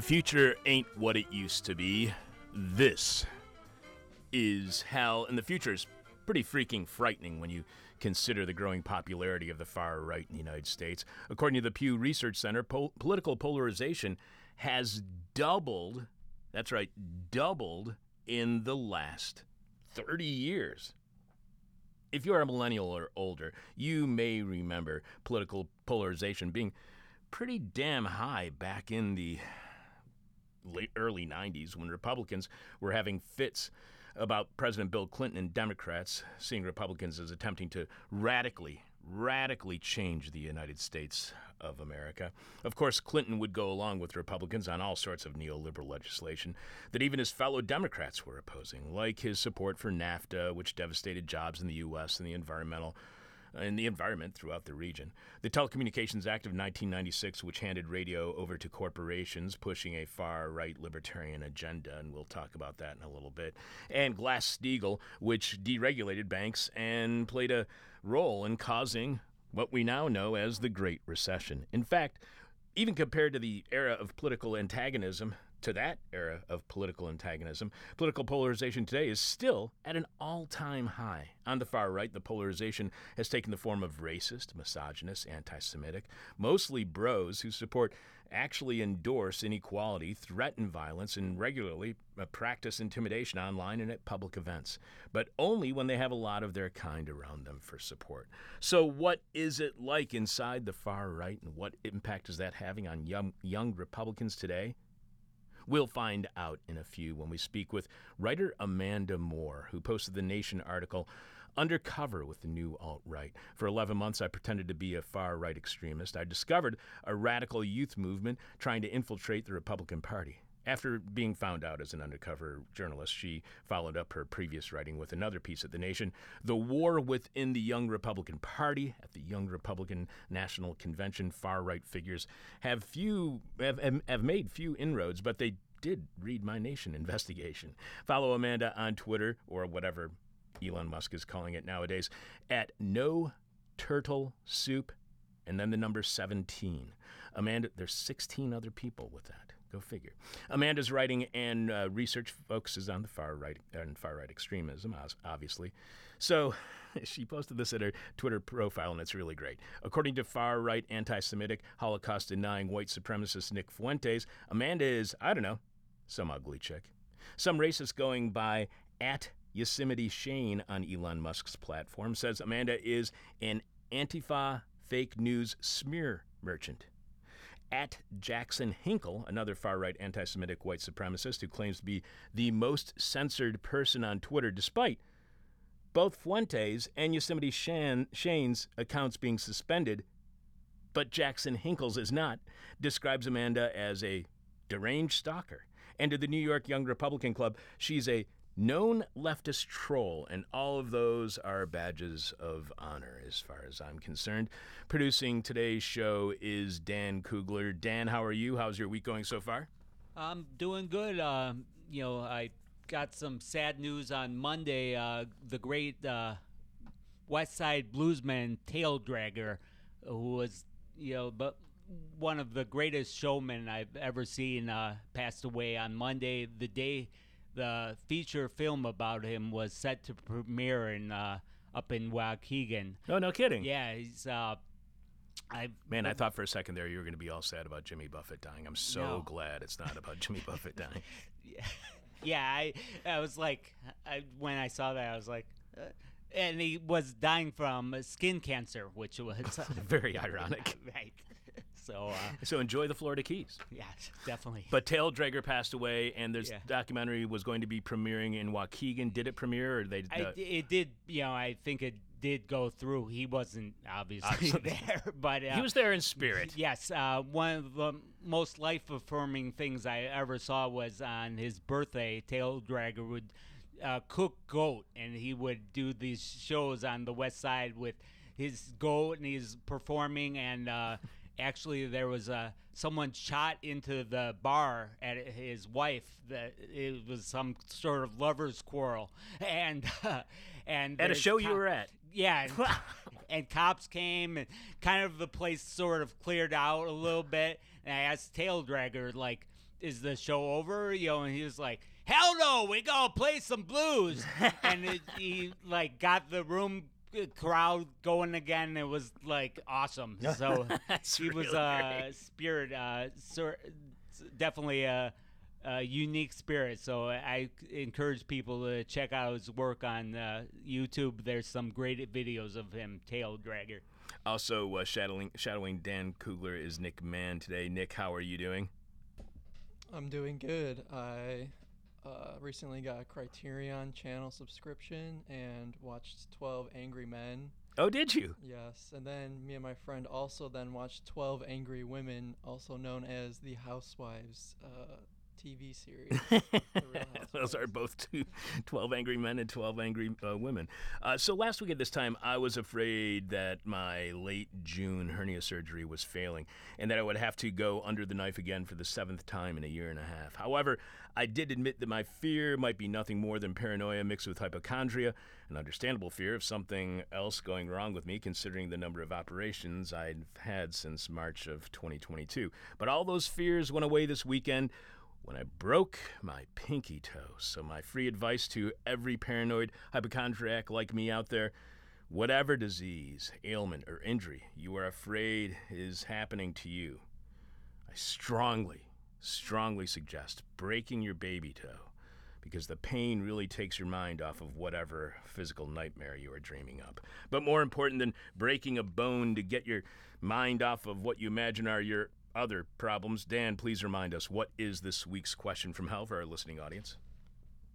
The future ain't what it used to be. This is hell, and the future is pretty freaking frightening when you consider the growing popularity of the far right in the United States. According to the Pew Research Center, po- political polarization has doubled, that's right, doubled in the last 30 years. If you're a millennial or older, you may remember political polarization being pretty damn high back in the late early 90s when Republicans were having fits about President Bill Clinton and Democrats, seeing Republicans as attempting to radically, radically change the United States of America. Of course, Clinton would go along with Republicans on all sorts of neoliberal legislation that even his fellow Democrats were opposing, like his support for NAFTA, which devastated jobs in the U.S. and the environmental Uh, in the environment throughout the region. The Telecommunications Act of 1996, which handed radio over to corporations, pushing a far right libertarian agenda, and we'll talk about that in a little bit. And Glass Steagall, which deregulated banks and played a role in causing what we now know as the Great Recession. In fact, even compared to the era of political antagonism, to that era of political antagonism, political polarization today is still at an all time high. On the far right, the polarization has taken the form of racist, misogynist, anti Semitic, mostly bros who support, actually endorse inequality, threaten violence, and regularly uh, practice intimidation online and at public events, but only when they have a lot of their kind around them for support. So, what is it like inside the far right, and what impact is that having on young, young Republicans today? We'll find out in a few when we speak with writer Amanda Moore, who posted the Nation article Undercover with the New Alt Right. For 11 months, I pretended to be a far right extremist. I discovered a radical youth movement trying to infiltrate the Republican Party. After being found out as an undercover journalist, she followed up her previous writing with another piece at The Nation The War Within the Young Republican Party. At the Young Republican National Convention, far right figures have few have, have made few inroads, but they did read my Nation investigation. Follow Amanda on Twitter or whatever Elon Musk is calling it nowadays at No Turtle Soup and then the number 17. Amanda, there's 16 other people with that. Go figure. Amanda's writing and uh, research focuses on the far right and far right extremism, obviously. So she posted this at her Twitter profile, and it's really great. According to far right anti Semitic, Holocaust denying white supremacist Nick Fuentes, Amanda is, I don't know, some ugly chick. Some racist going by at Yosemite Shane on Elon Musk's platform says Amanda is an Antifa fake news smear merchant at Jackson Hinkle, another far right anti Semitic white supremacist who claims to be the most censored person on Twitter, despite both Fuentes and Yosemite Shan- Shane's accounts being suspended. But Jackson Hinkle's is not, describes Amanda as a deranged stalker. And to the New York Young Republican Club, she's a known leftist troll, and all of those are badges of honor as far as I'm concerned. Producing today's show is Dan Kugler. Dan, how are you? How's your week going so far? I'm doing good. Uh, you know, I got some sad news on Monday. Uh, the great uh, West Side bluesman Tail Dragger, who was, you know, but one of the greatest showmen I've ever seen, uh, passed away on Monday, the day the feature film about him was set to premiere in uh, up in Waukegan. No, no kidding. Yeah, he's. Uh, I man, I thought for a second there you were going to be all sad about Jimmy Buffett dying. I'm so no. glad it's not about Jimmy Buffett dying. yeah, yeah. I I was like, I, when I saw that, I was like. Uh, and he was dying from skin cancer, which was very ironic. right. So, uh, so enjoy the Florida Keys. Yeah, definitely. But Tail Dragger passed away, and this yeah. documentary was going to be premiering in Waukegan. Did it premiere, or they? Uh, I, it did. You know, I think it did go through. He wasn't obviously there, but uh, he was there in spirit. Yes, uh, one of the most life affirming things I ever saw was on his birthday. Tail Dragger would uh, cook goat, and he would do these shows on the west side with his goat, and he's performing. And uh, actually, there was uh, someone shot into the bar at his wife. That it was some sort of lovers' quarrel, and uh, and at a show you were at. yeah, and, and cops came and kind of the place sort of cleared out a little bit. And I asked Tail Dragger, like, is the show over? You know, and he was like, hell no, we gonna play some blues. and it, he like got the room crowd going again. It was like awesome. So That's he was a uh, spirit, uh, sor- definitely a, a unique spirit. So I encourage people to check out his work on uh, YouTube. There's some great videos of him, Tail Dragger. Also, uh, shadowing, shadowing Dan Kugler is Nick Mann today. Nick, how are you doing? I'm doing good. I uh, recently got a Criterion channel subscription and watched 12 Angry Men. Oh, did you? Yes, and then me and my friend also then watched 12 Angry Women, also known as the Housewives uh, TV series. Those are both two, 12 angry men and 12 angry uh, women. Uh, so last week at this time, I was afraid that my late June hernia surgery was failing and that I would have to go under the knife again for the seventh time in a year and a half. However, I did admit that my fear might be nothing more than paranoia mixed with hypochondria, an understandable fear of something else going wrong with me, considering the number of operations I'd had since March of 2022. But all those fears went away this weekend when I broke my pinky toe. So, my free advice to every paranoid hypochondriac like me out there whatever disease, ailment, or injury you are afraid is happening to you, I strongly, strongly suggest breaking your baby toe because the pain really takes your mind off of whatever physical nightmare you are dreaming up. But more important than breaking a bone to get your mind off of what you imagine are your other problems, Dan, please remind us what is this week's question from hell for our listening audience?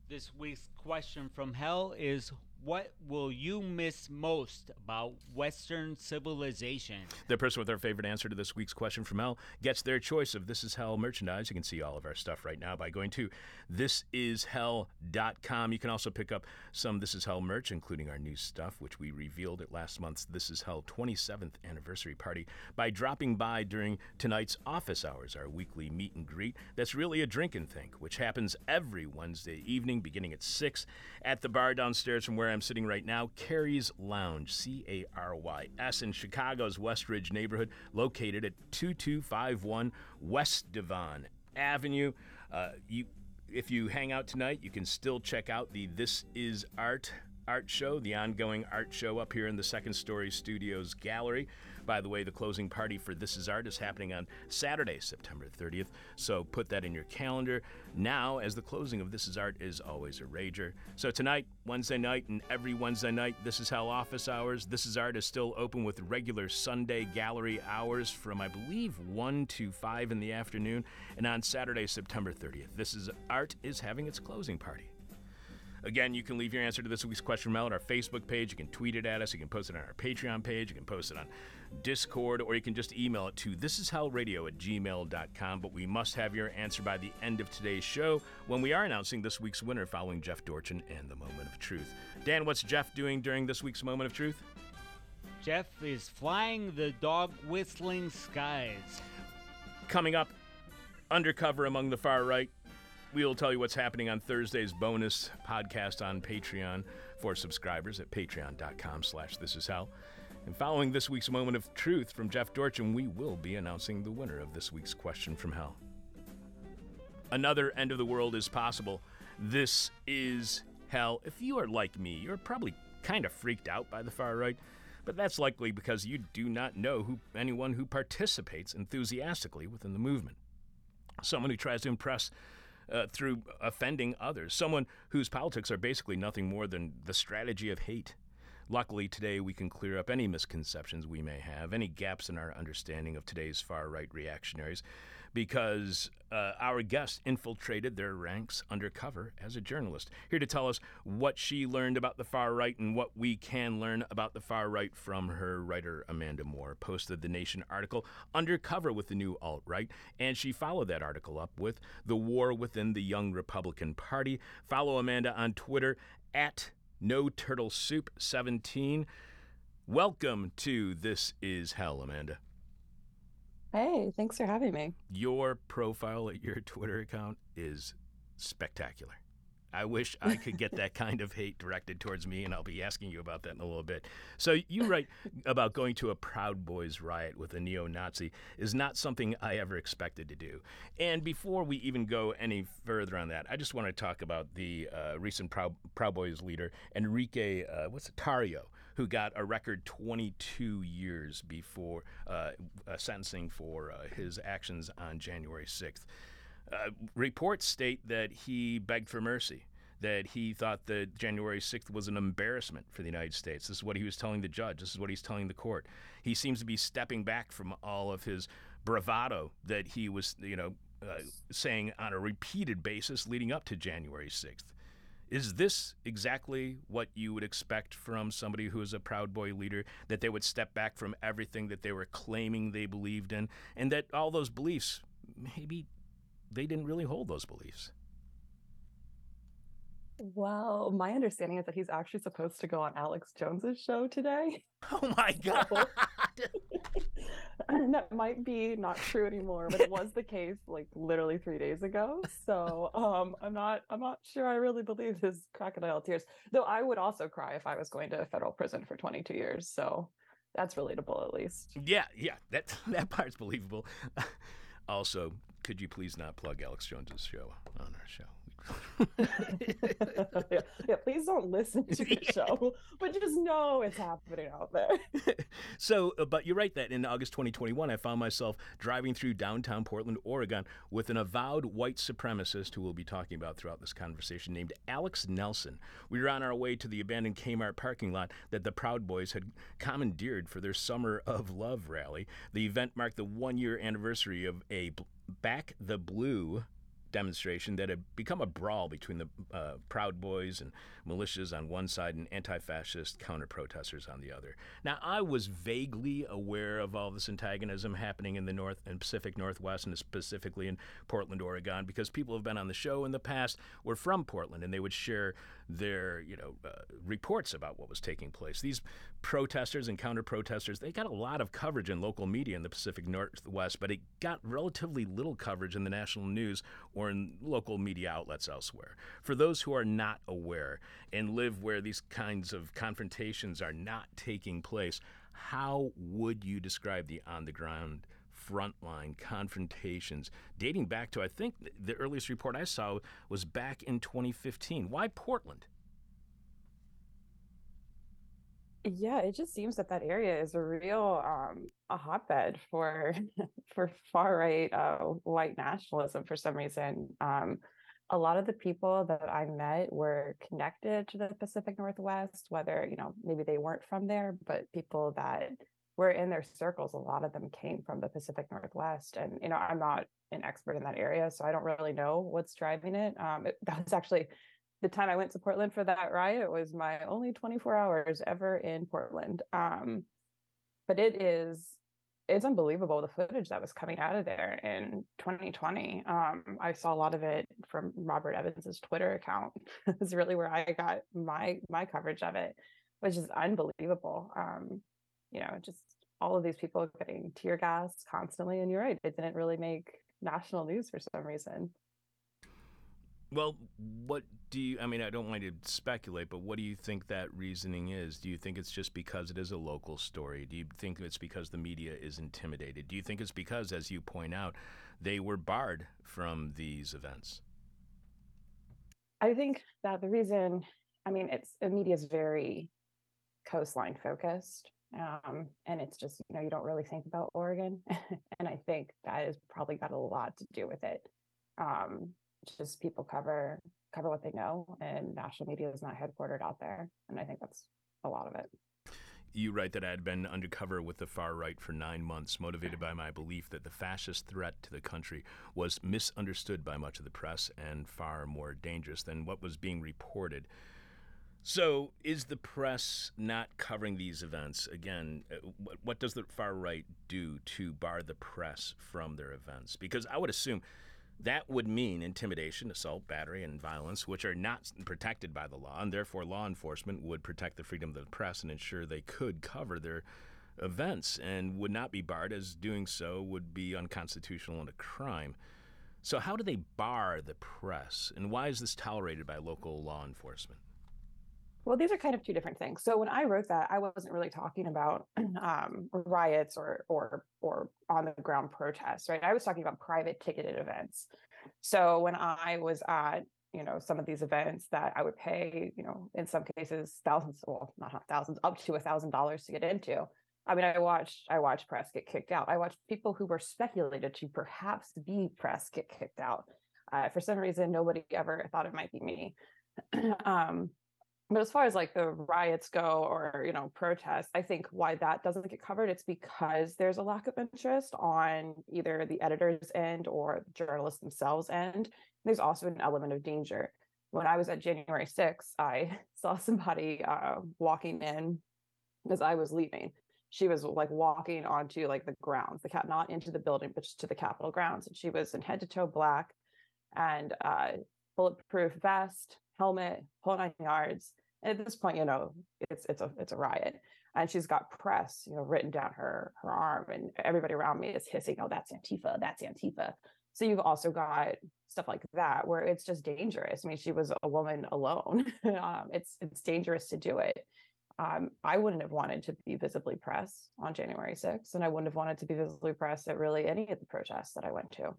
This week's question from hell is what will you miss most about Western civilization? The person with our favorite answer to this week's question from hell gets their choice of This Is Hell merchandise. You can see all of our stuff right now by going to thisishell.com. You can also pick up some This Is Hell merch, including our new stuff, which we revealed at last month's This Is Hell 27th anniversary party, by dropping by during tonight's office hours, our weekly meet and greet. That's really a drink and think, which happens every Wednesday evening beginning at 6 at the bar downstairs from where I'm sitting right now, Cary's Lounge, C A R Y S, in Chicago's West Ridge neighborhood, located at 2251 West Devon Avenue. Uh, you, if you hang out tonight, you can still check out the This Is Art art show, the ongoing art show up here in the Second Story Studios gallery. By the way, the closing party for This Is Art is happening on Saturday, September 30th, so put that in your calendar. Now, as the closing of This Is Art is always a rager. So tonight, Wednesday night, and every Wednesday night, This Is Hell office hours. This Is Art is still open with regular Sunday gallery hours from, I believe, 1 to 5 in the afternoon. And on Saturday, September 30th, This Is Art is having its closing party. Again, you can leave your answer to this week's question mail at our Facebook page. You can tweet it at us. You can post it on our Patreon page. You can post it on Discord, or you can just email it to thisishellradio at gmail.com. But we must have your answer by the end of today's show when we are announcing this week's winner following Jeff Dorchen and the Moment of Truth. Dan, what's Jeff doing during this week's Moment of Truth? Jeff is flying the dog whistling skies. Coming up, undercover among the far right. We'll tell you what's happening on Thursday's bonus podcast on Patreon for subscribers at patreon.com slash this is hell. And following this week's moment of truth from Jeff Dorchen, we will be announcing the winner of this week's question from hell. Another end of the world is possible. This is hell. If you are like me, you're probably kind of freaked out by the far right, but that's likely because you do not know who anyone who participates enthusiastically within the movement. Someone who tries to impress uh, through offending others, someone whose politics are basically nothing more than the strategy of hate. Luckily, today we can clear up any misconceptions we may have, any gaps in our understanding of today's far right reactionaries, because uh, our guest infiltrated their ranks undercover as a journalist. Here to tell us what she learned about the far right and what we can learn about the far right from her writer Amanda Moore. Posted the Nation article Undercover with the New Alt Right, and she followed that article up with The War Within the Young Republican Party. Follow Amanda on Twitter at No Turtle Soup 17. Welcome to This Is Hell, Amanda. Hey, thanks for having me. Your profile at your Twitter account is spectacular. I wish I could get that kind of hate directed towards me, and I'll be asking you about that in a little bit. So, you write about going to a Proud Boys riot with a neo Nazi is not something I ever expected to do. And before we even go any further on that, I just want to talk about the uh, recent Proud, Proud Boys leader, Enrique, uh, what's it, Tarrio who got a record 22 years before uh, uh, sentencing for uh, his actions on January 6th. Uh, reports state that he begged for mercy, that he thought that January 6th was an embarrassment for the United States. This is what he was telling the judge. This is what he's telling the court. He seems to be stepping back from all of his bravado that he was, you know, uh, saying on a repeated basis leading up to January 6th. Is this exactly what you would expect from somebody who is a Proud Boy leader? That they would step back from everything that they were claiming they believed in, and that all those beliefs, maybe they didn't really hold those beliefs? Well, my understanding is that he's actually supposed to go on Alex Jones's show today. Oh my God. that might be not true anymore, but it was the case like literally three days ago. So um, I'm not I'm not sure I really believe his crocodile tears. Though I would also cry if I was going to federal prison for 22 years. So that's relatable at least. Yeah, yeah, that that part's believable. Also, could you please not plug Alex Jones's show on our show? Yeah, yeah, please don't listen to the show, but just know it's happening out there. so, uh, but you're right that in August 2021, I found myself driving through downtown Portland, Oregon, with an avowed white supremacist who we'll be talking about throughout this conversation named Alex Nelson. We were on our way to the abandoned Kmart parking lot that the Proud Boys had commandeered for their Summer of Love rally. The event marked the one year anniversary of a Back the Blue demonstration that had become a brawl between the uh, Proud Boys and militias on one side and anti fascist counter protesters on the other. Now, I was vaguely aware of all this antagonism happening in the North and Pacific Northwest, and specifically in Portland, Oregon, because people have been on the show in the past were from Portland and they would share their you know uh, reports about what was taking place. These protesters and counter protesters they got a lot of coverage in local media in the Pacific Northwest, but it got relatively little coverage in the national news or in local media outlets elsewhere. For those who are not aware and live where these kinds of confrontations are not taking place, how would you describe the on the ground? frontline confrontations dating back to, I think the earliest report I saw was back in 2015. Why Portland? Yeah, it just seems that that area is a real um, a hotbed for for far right uh, white nationalism for some reason. Um, a lot of the people that I met were connected to the Pacific Northwest, whether you know maybe they weren't from there, but people that were in their circles, a lot of them came from the Pacific Northwest. And, you know, I'm not an expert in that area, so I don't really know what's driving it. Um, it that was actually the time I went to Portland for that riot. It was my only 24 hours ever in Portland. Um, but it is, it's unbelievable the footage that was coming out of there in 2020. Um, I saw a lot of it from Robert Evans's Twitter account. it's really where I got my my coverage of it, which is unbelievable. Um, you know, just all of these people getting tear gas constantly. And you're right, it didn't really make national news for some reason. Well, what do you, I mean, I don't want to speculate, but what do you think that reasoning is? Do you think it's just because it is a local story? Do you think it's because the media is intimidated? Do you think it's because, as you point out, they were barred from these events? I think that the reason, I mean, it's the media is very coastline focused um, and it's just you know you don't really think about Oregon, and I think that has probably got a lot to do with it. Um, just people cover cover what they know, and national media is not headquartered out there, and I think that's a lot of it. You write that I had been undercover with the far right for nine months, motivated by my belief that the fascist threat to the country was misunderstood by much of the press and far more dangerous than what was being reported. So, is the press not covering these events? Again, uh, what, what, does the far right do to bar the press from their events? Because I would assume that would mean intimidation, assault, battery, and violence, which are not protected by the law, and therefore law enforcement would protect the freedom of the press and ensure they could cover their events and would not be barred, as doing so would be unconstitutional and a crime. So, how do they bar the press, and why is this tolerated by local law enforcement? Well, these are kind of two different things. So when I wrote that, I wasn't really talking about um, riots or or or on the ground protests, right? I was talking about private ticketed events. So when I was at you know some of these events that I would pay, you know, in some cases thousands, well, not thousands, up to a thousand dollars to get into. I mean, I watched I watched press get kicked out. I watched people who were speculated to perhaps be press get kicked out. Uh, for some reason, nobody ever thought it might be me. um, but as far as like the riots go or you know protests i think why that doesn't get covered it's because there's a lack of interest on either the editor's end or journalists themselves end. There's also an element of danger. When i was at january 6th i saw somebody uh, walking in as i was leaving. She was like walking onto like the grounds the cat not into the building but to the capitol grounds and she was in head to toe black and uh bulletproof vest helmet, whole nine yards. And at this point, you know, it's it's a it's a riot. And she's got press, you know, written down her her arm, and everybody around me is hissing, "Oh, that's Antifa! That's Antifa!" So you've also got stuff like that where it's just dangerous. I mean, she was a woman alone. um, it's it's dangerous to do it. Um, I wouldn't have wanted to be visibly pressed on January 6th, and I wouldn't have wanted to be visibly pressed at really any of the protests that I went to.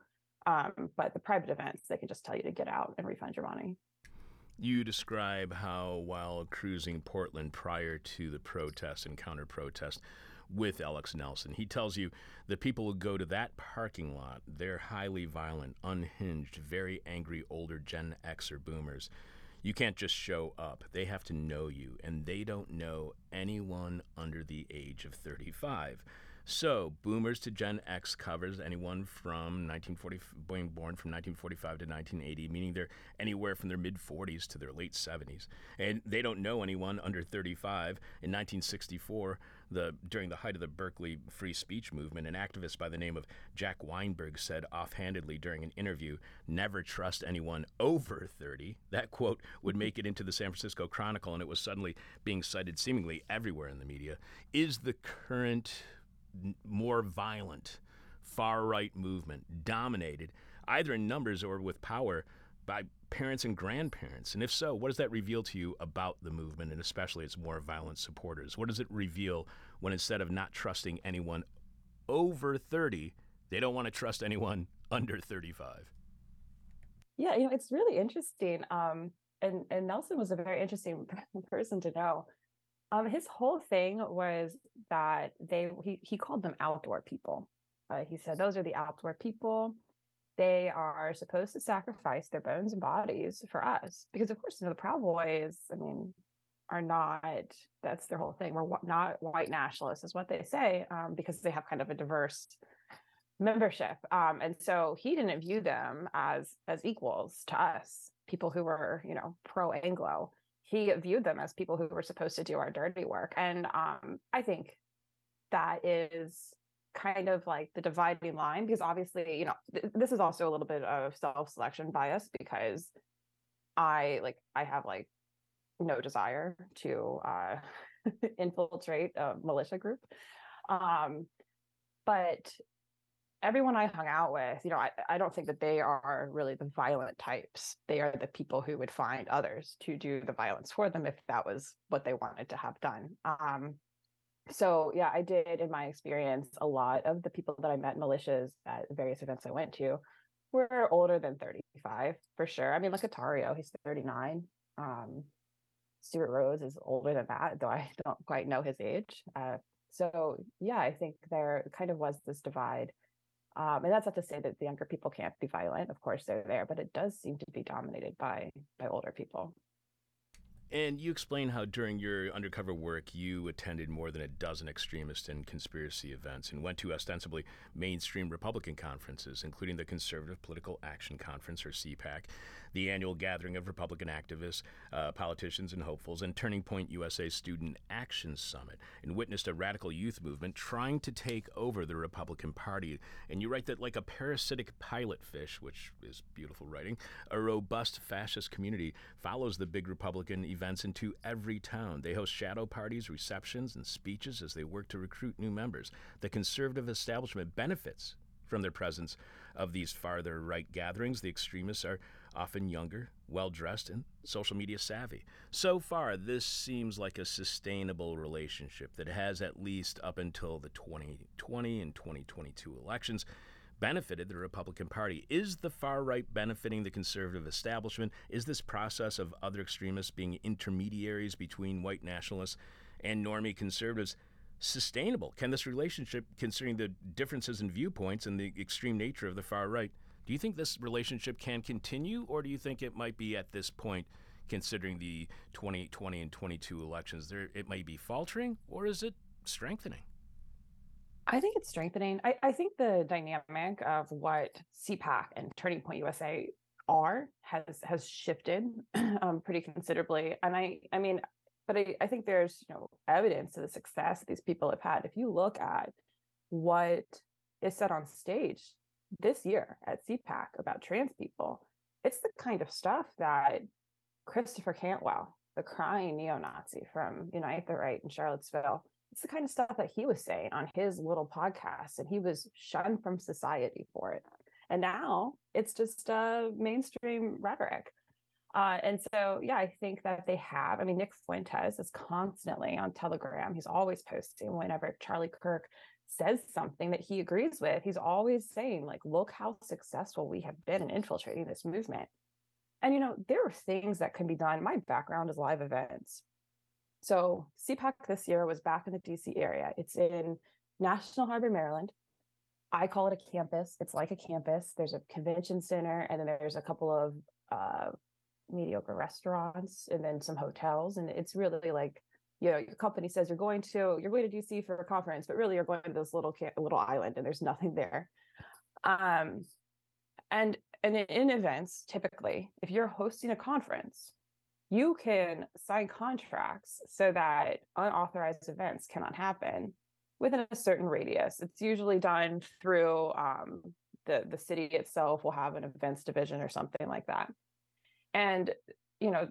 Um, but the private events, they can just tell you to get out and refund your money. You describe how, while cruising Portland prior to the protest and counter protest with Alex Nelson, he tells you the people who go to that parking lot, they're highly violent, unhinged, very angry older Gen X or boomers. You can't just show up. They have to know you, and they don't know anyone under the age of 35. So, boomers to Gen X covers anyone from 1940, being born from 1945 to 1980, meaning they're anywhere from their mid 40s to their late 70s. And they don't know anyone under 35. In 1964, the during the height of the Berkeley free speech movement, an activist by the name of Jack Weinberg said offhandedly during an interview, "Never trust anyone over 30." That quote would make it into the San Francisco Chronicle, and it was suddenly being cited seemingly everywhere in the media. Is the current more violent far right movement dominated either in numbers or with power by parents and grandparents? And if so, what does that reveal to you about the movement and especially its more violent supporters? What does it reveal when instead of not trusting anyone over 30, they don't want to trust anyone under 35? Yeah, you know, it's really interesting. Um, and, and Nelson was a very interesting person to know um, his whole thing was that they he he called them outdoor people. Uh, he said those are the outdoor people. They are supposed to sacrifice their bones and bodies for us because, of course, you know the Proud Boys. I mean, are not. That's their whole thing. We're not white nationalists, is what they say, um, because they have kind of a diverse membership. Um, and so he didn't view them as as equals to us, people who were, you know, pro Anglo he viewed them as people who were supposed to do our dirty work. And um, I think that is kind of like the dividing line because obviously, you know, th- this is also a little bit of self selection bias because I like, I have like no desire to uh, infiltrate a militia group. Um, but everyone I hung out with, you know, I, I don't think that they are really the violent types. They are the people who would find others to do the violence for them if that was what they wanted to have done. Um, so yeah, I did in my experience, a lot of the people that I met in militias at various events I went to were older than 35 for sure. I mean, look at Tarrio, he's 39. Um, Stewart Rhodes is older than that, though I don't quite know his age. Uh, so yeah, I think there kind of was this divide um, and that's not to say that the younger people can't be violent. Of course, they're there, but it does seem to be dominated by by older people. And you explain how during your undercover work you attended more than a dozen extremist and conspiracy events and went to ostensibly mainstream Republican conferences, including the Conservative Political Action Conference, or CPAC, the annual gathering of Republican activists, uh, politicians, and hopefuls, and Turning Point USA Student Action Summit, and witnessed a radical youth movement trying to take over the Republican Party. And you write that, like a parasitic pilot fish, which is beautiful writing, a robust fascist community follows the big Republican events into every town. They host shadow parties, receptions, and speeches as they work to recruit new members. The conservative establishment benefits from their presence of these farther right gatherings. The extremists are often younger, well dressed, and social media savvy. So far, this seems like a sustainable relationship that has, at least up until the 2020 and 2022 elections, benefited the Republican Party. Is the far right benefiting the conservative establishment? Is this process of other extremists being intermediaries between white nationalists and normie conservatives? Sustainable? Can this relationship, considering the differences in viewpoints and the extreme nature of the far right, do you think this relationship can continue, or do you think it might be at this point, considering the 2020 and 22 elections, there it may be faltering, or is it strengthening? I think it's strengthening. I, I think the dynamic of what CPAC and Turning Point USA are has has shifted um, pretty considerably. And I I mean, but I, I think there's you know evidence of the success that these people have had. If you look at what is said on stage this year at CPAC about trans people, it's the kind of stuff that Christopher Cantwell, the crying neo-Nazi from Unite the Right in Charlottesville, it's the kind of stuff that he was saying on his little podcast, and he was shunned from society for it. And now it's just uh, mainstream rhetoric. Uh, and so, yeah, I think that they have. I mean, Nick Fuentes is constantly on Telegram. He's always posting whenever Charlie Kirk says something that he agrees with. He's always saying, like, look how successful we have been in infiltrating this movement. And, you know, there are things that can be done. My background is live events. So CPAC this year was back in the DC area. It's in National Harbor, Maryland. I call it a campus. It's like a campus. There's a convention center, and then there's a couple of uh, mediocre restaurants, and then some hotels. And it's really like, you know, your company says you're going to you're going to DC for a conference, but really you're going to this little little island, and there's nothing there. Um, and and in events, typically, if you're hosting a conference, you can sign contracts so that unauthorized events cannot happen within a certain radius. It's usually done through um, the the city itself will have an events division or something like that. And you know,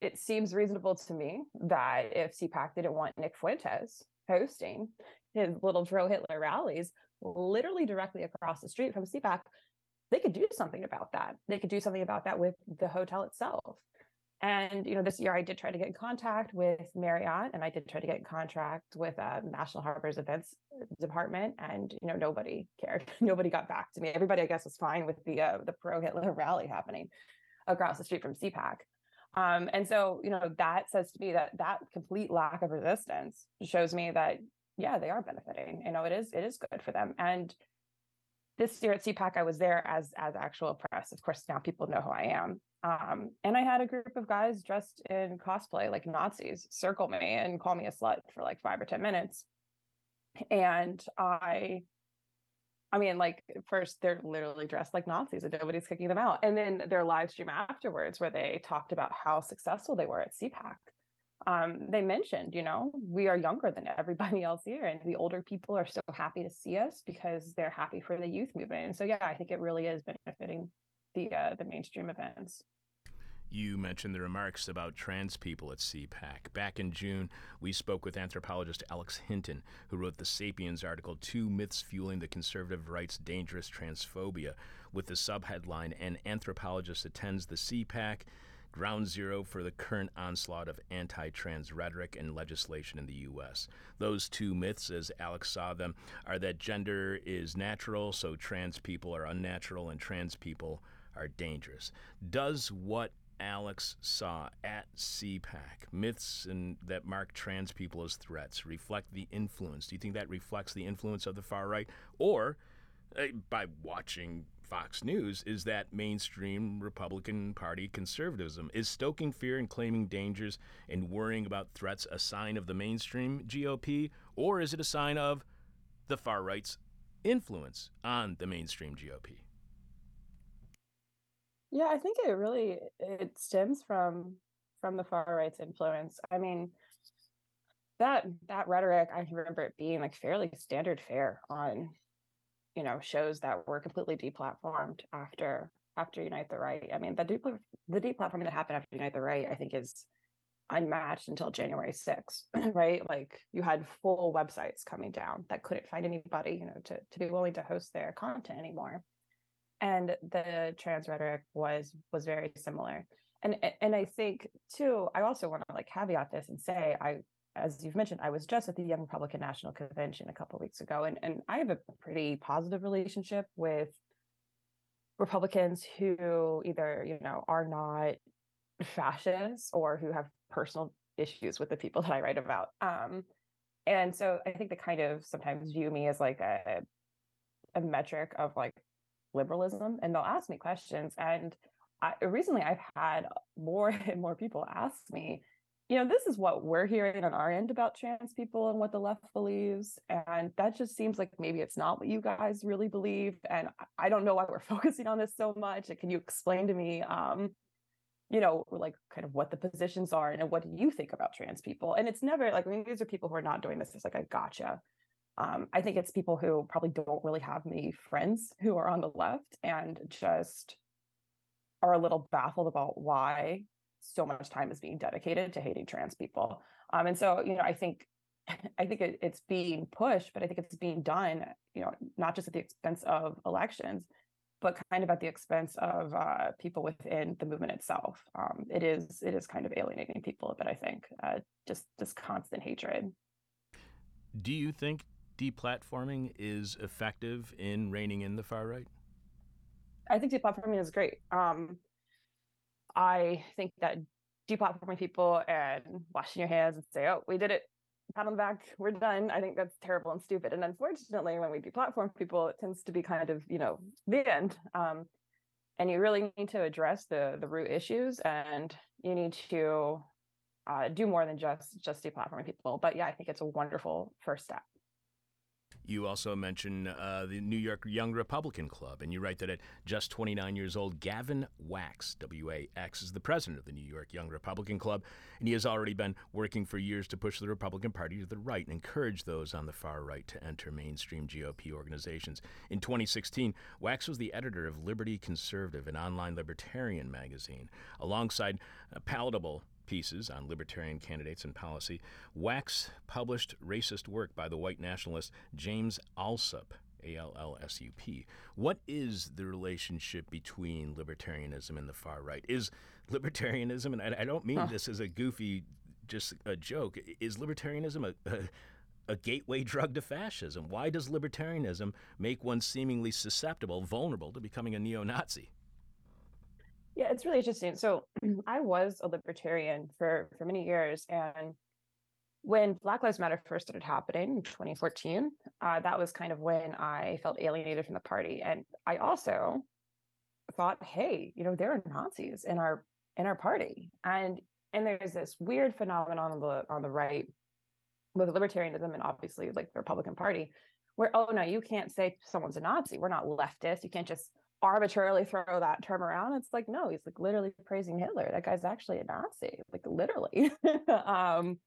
it seems reasonable to me that if CPAC didn't want Nick Fuentes hosting his little Dro Hitler rallies literally directly across the street from CPAC, they could do something about that. They could do something about that with the hotel itself. And you know, this year I did try to get in contact with Marriott, and I did try to get in contact with uh, National Harbor's events department, and you know, nobody cared. nobody got back to me. Everybody, I guess, was fine with the uh, the pro Hitler rally happening across the street from CPAC. Um, and so, you know, that says to me that that complete lack of resistance shows me that yeah, they are benefiting. You know, it is it is good for them, and this year at CPAC, I was there as as actual press. Of course, now people know who I am. Um, and I had a group of guys dressed in cosplay like Nazis circle me and call me a slut for like five or ten minutes. And I, I mean, like first they're literally dressed like Nazis and nobody's kicking them out. And then their live stream afterwards, where they talked about how successful they were at CPAC um, they mentioned, you know, we are younger than everybody else here, and the older people are so happy to see us because they're happy for the youth movement. And so, yeah, I think it really is benefiting the uh, the mainstream events. You mentioned the remarks about trans people at CPAC. Back in June, we spoke with anthropologist Alex Hinton, who wrote the Sapiens article, Two Myths Fueling the Conservative Right's Dangerous Transphobia, with the subheadline, An Anthropologist Attends the CPAC ground zero for the current onslaught of anti trans rhetoric and legislation in the U.S. Those two myths, as Alex saw them, are that gender is natural, so trans people are unnatural, and trans people are dangerous. Does what Alex saw at CPAC, myths and that mark trans people as threats, reflect the influence? Do you think that reflects the influence of the far right? Or uh, by watching Fox News is that mainstream Republican Party conservatism. Is stoking fear and claiming dangers and worrying about threats a sign of the mainstream GOP, or is it a sign of the far right's influence on the mainstream GOP? Yeah, I think it really it stems from from the far right's influence. I mean, that that rhetoric, I remember it being like fairly standard fare on you know shows that were completely deplatformed after after Unite the Right. I mean, the de- the deplatforming that happened after Unite the Right, I think, is unmatched until January 6th, right? Like you had full websites coming down that couldn't find anybody, you know, to, to be willing to host their content anymore. And the trans rhetoric was was very similar. And and I think too, I also want to like caveat this and say I as you've mentioned, I was just at the Young Republican National Convention a couple weeks ago, and, and I have a pretty positive relationship with Republicans who either, you know, are not fascists or who have personal issues with the people that I write about. Um, and so I think they kind of sometimes view me as like a a metric of like liberalism, and they'll ask me questions. And I, recently, I've had more and more people ask me, you know, this is what we're hearing on our end about trans people and what the left believes. And that just seems like maybe it's not what you guys really believe. And I don't know why we're focusing on this so much. Can you explain to me, um, you know, like kind of what the positions are and what do you think about trans people? And it's never like, I mean, these are people who are not doing this. It's like a gotcha. Um, I think it's people who probably don't really have many friends who are on the left and just are a little baffled about why so much time is being dedicated to hating trans people. Um, and so, you know, I think I think it, it's being pushed, but I think it's being done, you know, not just at the expense of elections, but kind of at the expense of uh, people within the movement itself. Um, it is it is kind of alienating people, but I think uh, just this constant hatred. Do you think deplatforming is effective in reining in the far right? I think deplatforming is great. Um, I think that deplatforming people and washing your hands and say, "Oh, we did it," pat on the back, we're done. I think that's terrible and stupid. And unfortunately, when we deplatform people, it tends to be kind of you know the end. Um, and you really need to address the the root issues, and you need to uh, do more than just just deplatforming people. But yeah, I think it's a wonderful first step. You also mention uh, the New York Young Republican Club, and you write that at just 29 years old, Gavin Wax, W A X, is the president of the New York Young Republican Club, and he has already been working for years to push the Republican Party to the right and encourage those on the far right to enter mainstream GOP organizations. In 2016, Wax was the editor of Liberty Conservative, an online libertarian magazine, alongside uh, Palatable pieces on libertarian candidates and policy, Wax published racist work by the white nationalist James Allsup. A L L S U P. What is the relationship between libertarianism and the far right? Is libertarianism, and I, I don't mean huh. this as a goofy, just a joke, is libertarianism a, a a gateway drug to fascism. Why does libertarianism make one seemingly susceptible, vulnerable to becoming a neo Nazi? Yeah, it's really interesting. So I was a libertarian for for many years, and when Black Lives Matter first started happening in 2014, uh, that was kind of when I felt alienated from the party, and I also thought, hey, you know, there are Nazis in our in our party, and and there's this weird phenomenon on the on the right with libertarianism and obviously like the Republican Party, where oh no, you can't say someone's a Nazi. We're not leftist. You can't just arbitrarily throw that term around. It's like, no, he's like literally praising Hitler. That guy's actually a Nazi, like literally. um,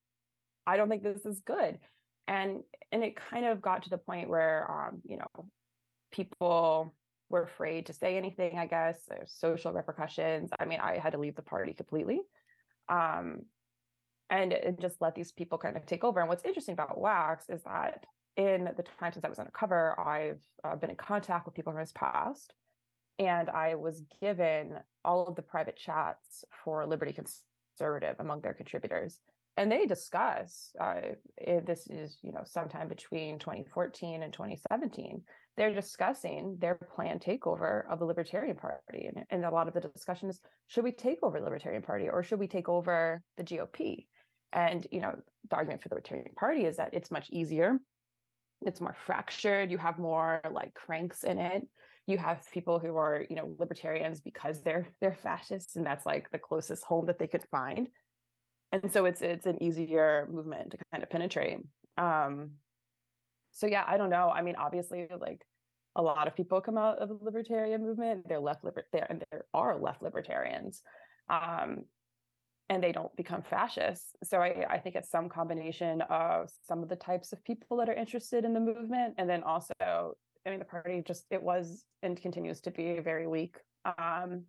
I don't think this is good. And and it kind of got to the point where um, you know, people were afraid to say anything, I guess. There's social repercussions. I mean, I had to leave the party completely. Um, and, and just let these people kind of take over. And what's interesting about Wax is that in the time since I was undercover, I've uh, been in contact with people from his past and I was given all of the private chats for Liberty Conservative among their contributors. And they discuss uh, this is you know sometime between 2014 and 2017. They're discussing their planned takeover of the Libertarian Party, and, and a lot of the discussion is: should we take over the Libertarian Party or should we take over the GOP? And you know, the argument for the Libertarian Party is that it's much easier, it's more fractured, you have more like cranks in it you have people who are you know libertarians because they're they're fascists and that's like the closest home that they could find. And so it's it's an easier movement to kind of penetrate. Um so yeah i don't know. I mean obviously like a lot of people come out of the libertarian movement. They're left liber- there and there are left libertarians um and they don't become fascists. So I, I think it's some combination of some of the types of people that are interested in the movement and then also I mean, the party just it was and continues to be very weak. Um,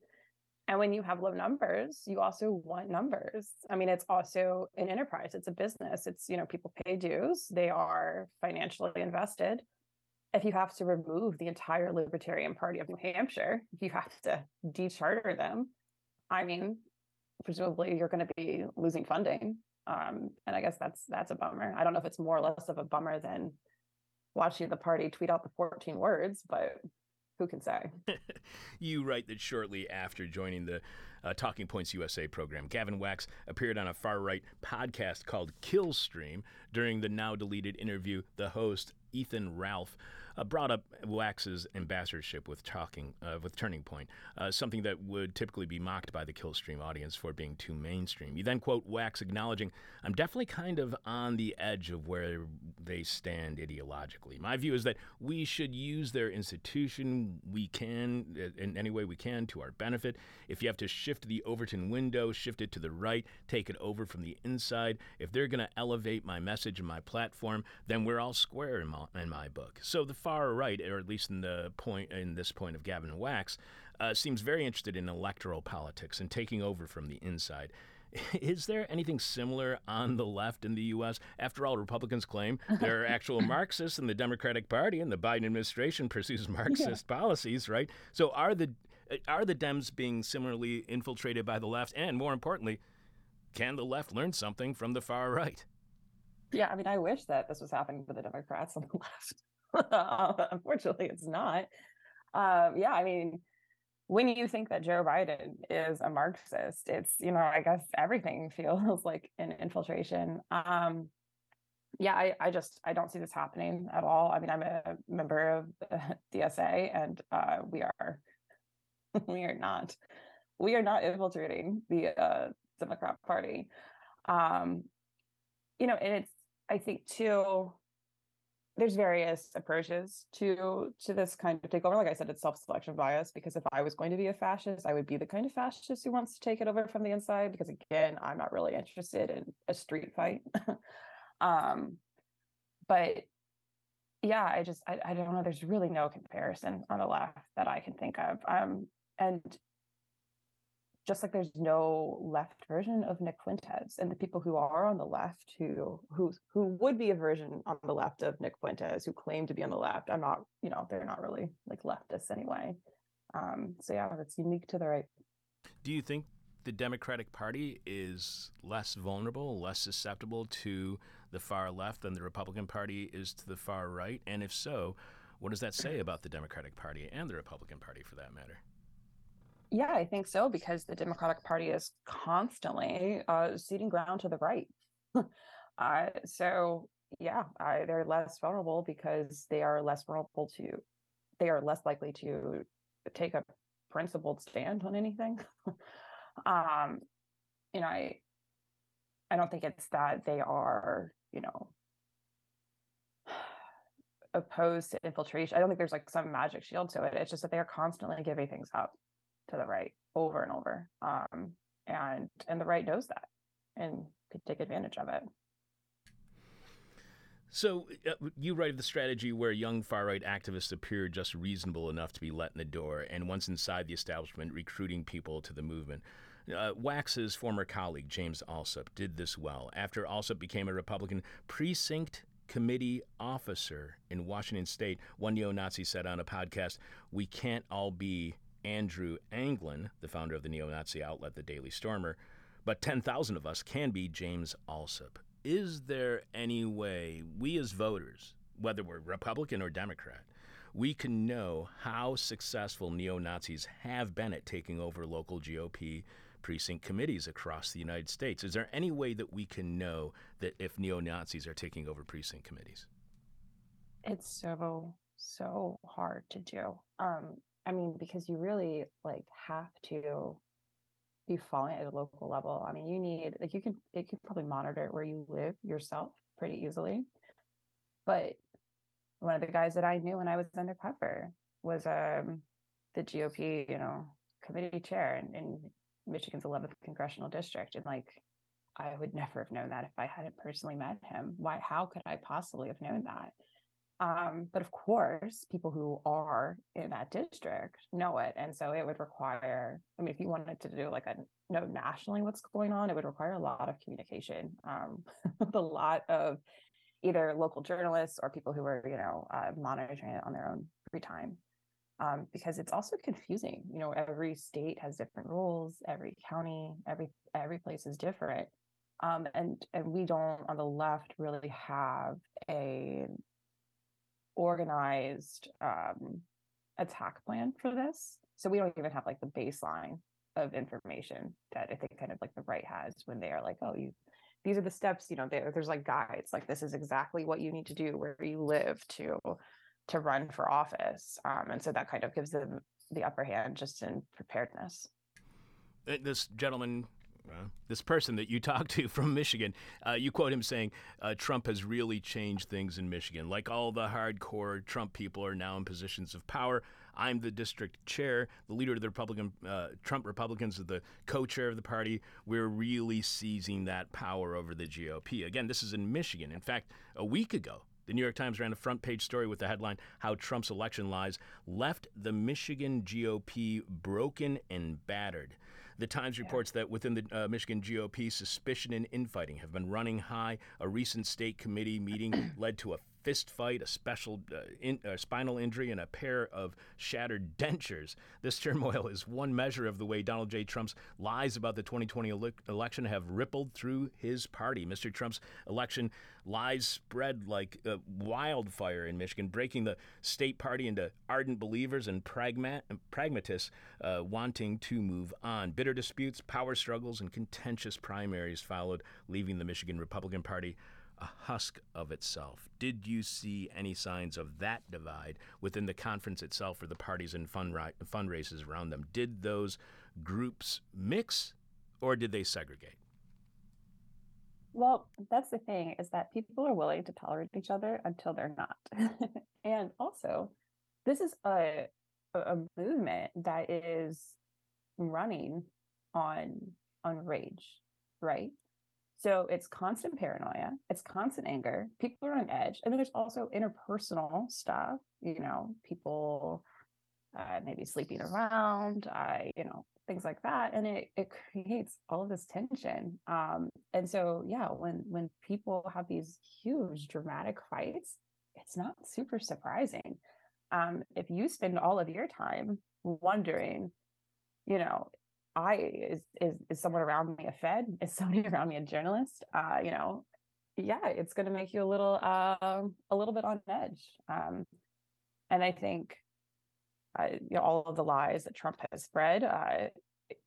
and when you have low numbers, you also want numbers. I mean, it's also an enterprise, it's a business. It's, you know, people pay dues, they are financially invested. If you have to remove the entire Libertarian Party of New Hampshire, you have to decharter them, I mean, presumably you're going to be losing funding. Um, and I guess that's that's a bummer. I don't know if it's more or less of a bummer than watching the party tweet out the 14 words, but who can say? you write that shortly after joining the uh, Talking Points USA program, Gavin Wax appeared on a far right podcast called Killstream. During the now deleted interview, the host, Ethan Ralph, uh, brought up Wax's ambassadorship with talking uh, with Turning Point, uh, something that would typically be mocked by the Killstream audience for being too mainstream. You then quote Wax acknowledging, "I'm definitely kind of on the edge of where they stand ideologically. My view is that we should use their institution we can uh, in any way we can to our benefit. If you have to shift the Overton window, shift it to the right, take it over from the inside. If they're going to elevate my message and my platform, then we're all square in my, in my book. So the far right, or at least in the point in this point of Gavin Wax, uh, seems very interested in electoral politics and taking over from the inside. Is there anything similar on the left in the U.S.? After all, Republicans claim there are actual Marxists in the Democratic Party, and the Biden administration pursues Marxist yeah. policies, right? So, are the are the Dems being similarly infiltrated by the left? And more importantly, can the left learn something from the far right? Yeah, I mean, I wish that this was happening for the Democrats on the left. Unfortunately, it's not. Um, yeah, I mean, when you think that Joe Biden is a Marxist, it's, you know, I guess everything feels like an infiltration. Um, yeah, I, I just I don't see this happening at all. I mean, I'm a member of the DSA, and uh, we are we are not we are not infiltrating the uh, Democrat Party. Um, you know, and it's I think too there's various approaches to to this kind of takeover. Like I said, it's self-selection bias because if I was going to be a fascist, I would be the kind of fascist who wants to take it over from the inside. Because again, I'm not really interested in a street fight. um, but yeah, I just I, I don't know. There's really no comparison on the left that I can think of. Um, and just like there's no left version of Nick Fuentes, and the people who are on the left who who who would be a version on the left of Nick Fuentes who claim to be on the left, I'm not, you know, they're not really like leftists anyway. Um, so yeah, that's unique to the right. Do you think the Democratic Party is less vulnerable, less susceptible to the far left than the Republican Party is to the far right? And if so, what does that say about the Democratic Party and the Republican Party for that matter? Yeah, I think so because the Democratic Party is constantly uh, ceding ground to the right. uh, so yeah, I, they're less vulnerable because they are less vulnerable to, they are less likely to take a principled stand on anything. um, you know, I, I don't think it's that they are, you know, opposed to infiltration. I don't think there's like some magic shield to it. It's just that they are constantly giving things up to the right over and over. Um, and and the right knows that and could take advantage of it. So uh, you write of the strategy where young far right activists appear just reasonable enough to be let in the door, and once inside the establishment, recruiting people to the movement. Uh, Wax's former colleague James Allsup did this well. After Allsup became a Republican precinct committee officer in Washington State, one neo-Nazi said on a podcast, "We can't all be Andrew Anglin, the founder of the neo Nazi outlet The Daily Stormer, but 10,000 of us can be James Allsup. Is there any way we as voters, whether we're Republican or Democrat, we can know how successful neo Nazis have been at taking over local GOP precinct committees across the United States? Is there any way that we can know that if neo Nazis are taking over precinct committees? It's so, so hard to do. Um, I mean, because you really like have to be following at a local level. I mean, you need like you can you can probably monitor where you live yourself pretty easily. But one of the guys that I knew when I was undercover was um the GOP, you know, committee chair in, in Michigan's 11th congressional district, and like I would never have known that if I hadn't personally met him. Why? How could I possibly have known that? Um, but of course, people who are in that district know it. And so it would require, I mean, if you wanted to do like a know nationally what's going on, it would require a lot of communication, um, a lot of either local journalists or people who are, you know, uh, monitoring it on their own free time. Um, because it's also confusing. You know, every state has different rules, every county, every every place is different. Um, and and we don't on the left really have a organized um, attack plan for this. So we don't even have like the baseline of information that I think kind of like the right has when they are like, oh, you these are the steps, you know, there's like guides, like this is exactly what you need to do where you live to to run for office. Um, and so that kind of gives them the upper hand just in preparedness. This gentleman uh, this person that you talked to from Michigan, uh, you quote him saying, uh, Trump has really changed things in Michigan. Like all the hardcore Trump people are now in positions of power. I'm the district chair, the leader of the Republican, uh, Trump Republicans, the co chair of the party. We're really seizing that power over the GOP. Again, this is in Michigan. In fact, a week ago, the New York Times ran a front page story with the headline How Trump's Election Lies Left the Michigan GOP Broken and Battered. The Times reports that within the uh, Michigan GOP, suspicion and infighting have been running high. A recent state committee meeting led to a fist fight, a special uh, in, uh, spinal injury, and a pair of shattered dentures. This turmoil is one measure of the way Donald J. Trump's lies about the 2020 ele- election have rippled through his party. Mr. Trump's election lies spread like uh, wildfire in Michigan, breaking the state party into ardent believers and pragma- pragmatists uh, wanting to move on. Bitter disputes, power struggles, and contentious primaries followed, leaving the Michigan Republican Party a husk of itself. Did you see any signs of that divide within the conference itself or the parties and fundra- fundraisers around them? Did those groups mix or did they segregate? Well, that's the thing is that people are willing to tolerate each other until they're not. and also, this is a a movement that is running on on rage, right? So it's constant paranoia, it's constant anger. People are on edge. And then there's also interpersonal stuff, you know, people uh, maybe sleeping around, uh, you know, things like that. And it, it creates all of this tension. Um, and so, yeah, when, when people have these huge dramatic fights, it's not super surprising. Um, if you spend all of your time wondering, you know, I is is is someone around me a Fed? Is somebody around me a journalist? Uh, you know, yeah, it's going to make you a little uh, a little bit on edge. Um, and I think uh, you know, all of the lies that Trump has spread, uh,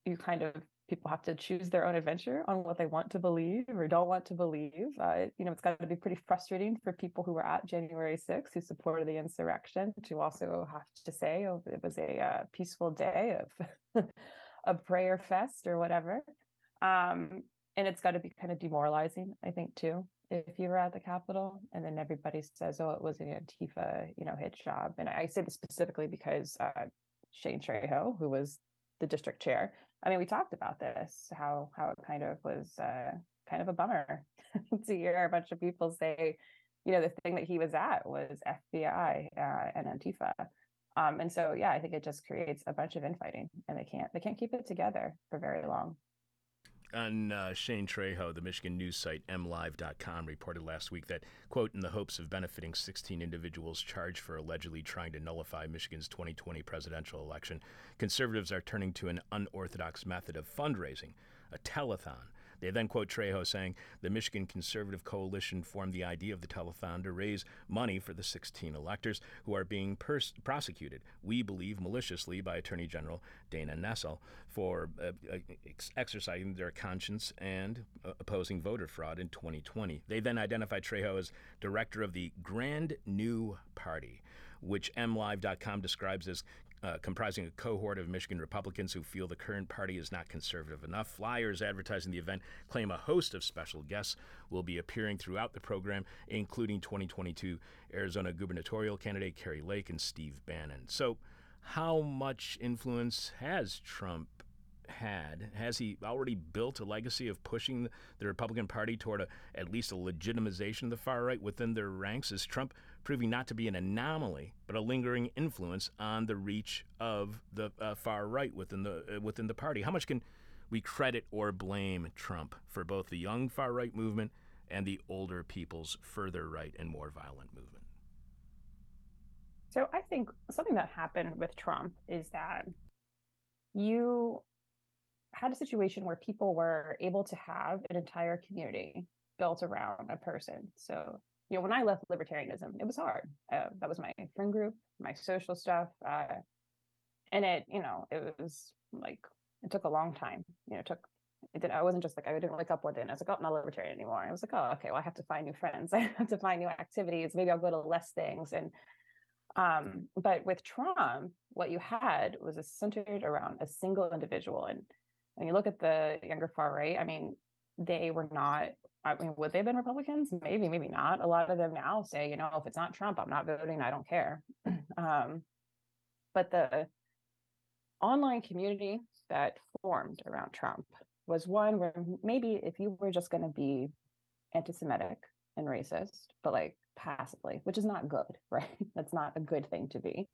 you kind of people have to choose their own adventure on what they want to believe or don't want to believe. Uh, you know, it's got to be pretty frustrating for people who were at January 6th, who supported the insurrection, to also have to say, oh, it was a uh, peaceful day of a prayer fest or whatever. Um, and it's got to be kind of demoralizing, I think, too, if you were at the Capitol and then everybody says, oh, it was an Antifa, you know, hit job. And I say this specifically because uh, Shane Trejo, who was the district chair, I mean, we talked about this, how how it kind of was uh, kind of a bummer to hear a bunch of people say, you know, the thing that he was at was FBI uh, and Antifa. Um, and so, yeah, I think it just creates a bunch of infighting, and they can't they can't keep it together for very long. And uh, Shane Trejo, the Michigan news site MLive.com, reported last week that, quote, in the hopes of benefiting 16 individuals charged for allegedly trying to nullify Michigan's 2020 presidential election, conservatives are turning to an unorthodox method of fundraising, a telethon, they then quote Trejo saying the Michigan Conservative Coalition formed the idea of the telethon to raise money for the 16 electors who are being pers- prosecuted, we believe maliciously, by Attorney General Dana Nessel for uh, uh ex- exercising their conscience and uh, opposing voter fraud in 2020. They then identify Trejo as director of the Grand New Party which MLive.com describes as uh, comprising a cohort of Michigan Republicans who feel the current party is not conservative enough. Flyers advertising the event claim a host of special guests will be appearing throughout the program, including 2022 Arizona gubernatorial candidate Kari Lake and Steve Bannon. So, how much influence has Trump had, has he already built a legacy of pushing the Republican Party toward a, at least a legitimization of the far right within their ranks? Is Trump proving not to be an anomaly, but a lingering influence on the reach of the uh, far right within the uh, within the party? How much can we credit or blame Trump for both the young far right movement and the older people's further right and more violent movement? So I think something that happened with Trump is that you had a situation where people were able to have an entire community built around a person. So, you know, when I left libertarianism, it was hard. Uh, that was my friend group, my social stuff. Uh, and it, you know, it was like, it took a long time. You know, it took, it did, I wasn't just like, I didn't wake up one day and I was like, oh, I'm not libertarian anymore. I was like, oh, okay, well, I have to find new friends. I have to find new activities. Maybe I'll go to less things. And um, but with Trump, what you had was centered around a single individual. And when you look at the younger far right, I mean, they were not, I mean, would they have been Republicans? Maybe, maybe not. A lot of them now say, you know, if it's not Trump, I'm not voting, I don't care. um, but the online community that formed around Trump was one where maybe if you were just going to be anti Semitic and racist, but like passively, which is not good, right? That's not a good thing to be.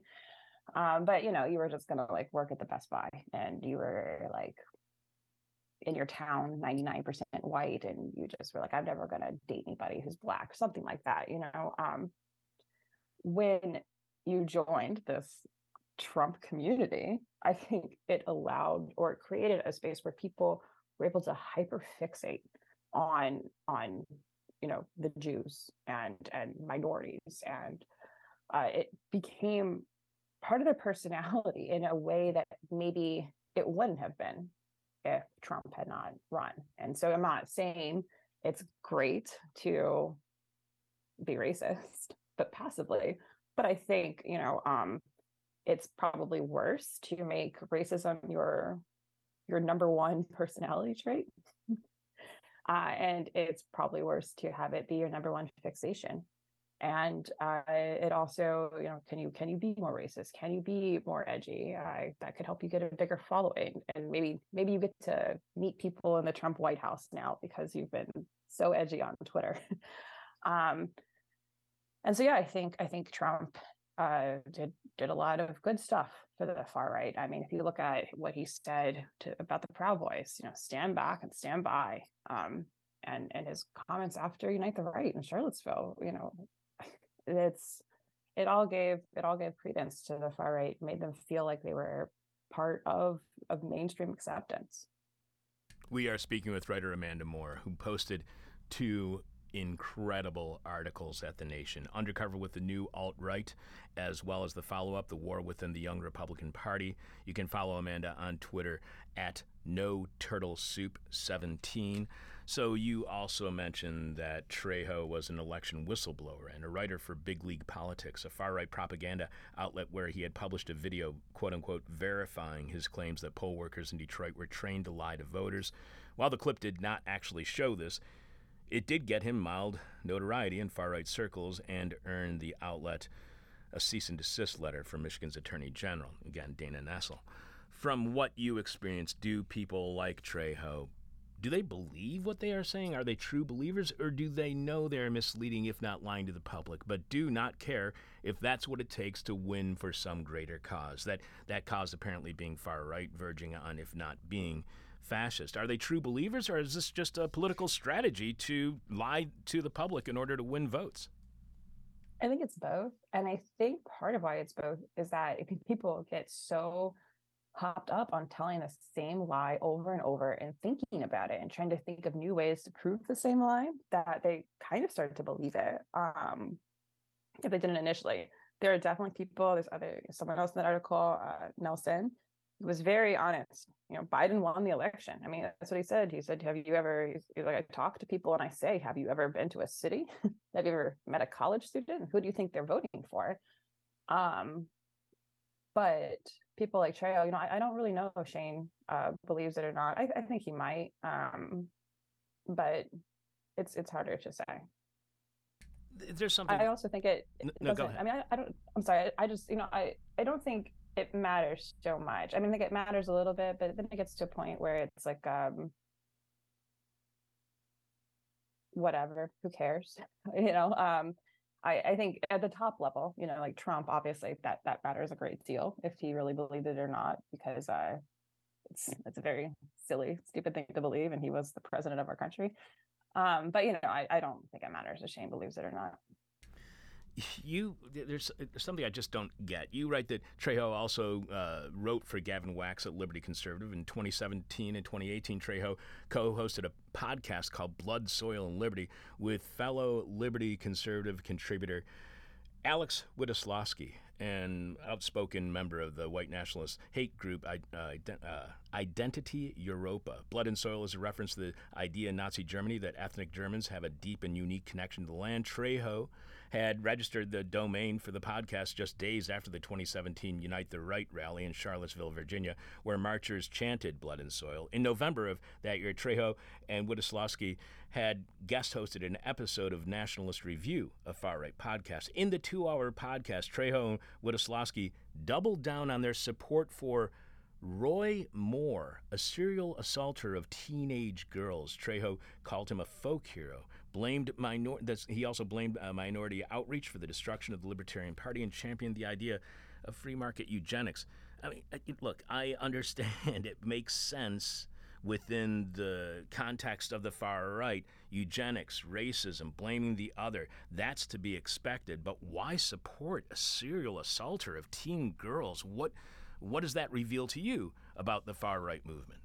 Um, but you know, you were just gonna like work at the Best Buy and you were like in your town 99% white and you just were like, I'm never gonna date anybody who's black, something like that, you know. Um, when you joined this Trump community, I think it allowed or it created a space where people were able to hyper fixate on on you know the Jews and and minorities, and uh, it became part of their personality in a way that maybe it wouldn't have been if Trump had not run. And so I'm not saying it's great to be racist, but passively. But I think you know um, it's probably worse to make racism your your number one personality trait uh, and it's probably worse to have it be your number one fixation. And uh, it also, you know, can you can you be more racist? Can you be more edgy? Uh, that could help you get a bigger following, and maybe maybe you get to meet people in the Trump White House now because you've been so edgy on Twitter. um, and so, yeah, I think I think Trump uh, did did a lot of good stuff for the far right. I mean, if you look at what he said to, about the Proud Boys, you know, stand back and stand by, um, and and his comments after Unite the Right in Charlottesville, you know, it's it all gave it all gave credence to the far right, made them feel like they were part of of mainstream acceptance. We are speaking with writer Amanda Moore, who posted two incredible articles at The Nation. Undercover with the new alt right, as well as the follow up, The War Within the Young Republican Party. You can follow Amanda on Twitter at No Turtle Soup 17. So you also mentioned that Trejo was an election whistleblower and a writer for Big League Politics, a far right propaganda outlet where he had published a video, quote unquote, verifying his claims that poll workers in Detroit were trained to lie to voters. While the clip did not actually show this, it did get him mild notoriety in far right circles and earned the outlet a cease and desist letter from Michigan's Attorney General, again, Dana Nessel. From what you experienced, do people like Trejo do they believe what they are saying? Are they true believers, or do they know they're misleading, if not lying to the public, but do not care if that's what it takes to win for some greater cause? That that cause apparently being far right, verging on, if not being fascist. Are they true believers, or is this just a political strategy to lie to the public in order to win votes? I think it's both. And I think part of why it's both is that people get so hopped up on telling the same lie over and over and thinking about it and trying to think of new ways to prove the same lie that they kind of started to believe it. Um, if they didn't initially, there are definitely people. There's other someone else in that article, uh, Nelson, was very honest. You know, Biden won the election. I mean, that's what he said. He said, "Have you ever?" He's, like, "I talk to people and I say, have you ever been to a city? have you ever met a college student? Who do you think they're voting for?" Um, but people like Trejo, you know, I, I don't really know if Shane uh, believes it or not. I, I think he might, um, but it's it's harder to say. There's something. I also think it. no, go ahead. I mean, I, I don't. I'm sorry. I, I just, you know, I I don't think it matters so much. I mean, like it matters a little bit, but then it gets to a point where it's like, um, whatever, who cares? you know, um, I, I think at the top level, you know, like Trump, obviously that that matters a great deal if he really believed it or not, because uh, it's it's a very silly, stupid thing to believe, and he was the president of our country. Um, but you know, I, I don't think it matters if Shane believes it or not you there's, there's, something I just don't get. You write that Trejo also uh, wrote for Gavin Wax at Liberty Conservative in 2017 and 2018. Trejo co-hosted a podcast called Blood, Soil, and Liberty with fellow Liberty Conservative contributor Alex Witoslawski, an outspoken member of the white nationalist hate group uh, uh, Identity Evropa. Blood and Soil is a reference to the idea in Nazi Germany that ethnic Germans have a deep and unique connection to the land. Trejo had registered the domain for the podcast just days after the 2017 Unite the Right rally in Charlottesville, Virginia, where marchers chanted Blood and Soil. In November of that year, Trejo and Witoslawski had guest hosted an episode of Nationalist Review, a far right podcast. In the two hour podcast, Trejo and Witoslawski doubled down on their support for Roy Moore, a serial assaulter of teenage girls. Trejo called him a folk hero blamed minor. he also blamed uh, minority outreach for the destruction of the Libertarian Party and championed the idea of free market eugenics. I mean, look, I understand it makes sense within the context of the far right eugenics, racism, blaming the other. That's to be expected. But why support a serial assaulter of teen girls? What, what does that reveal to you about the far right movement?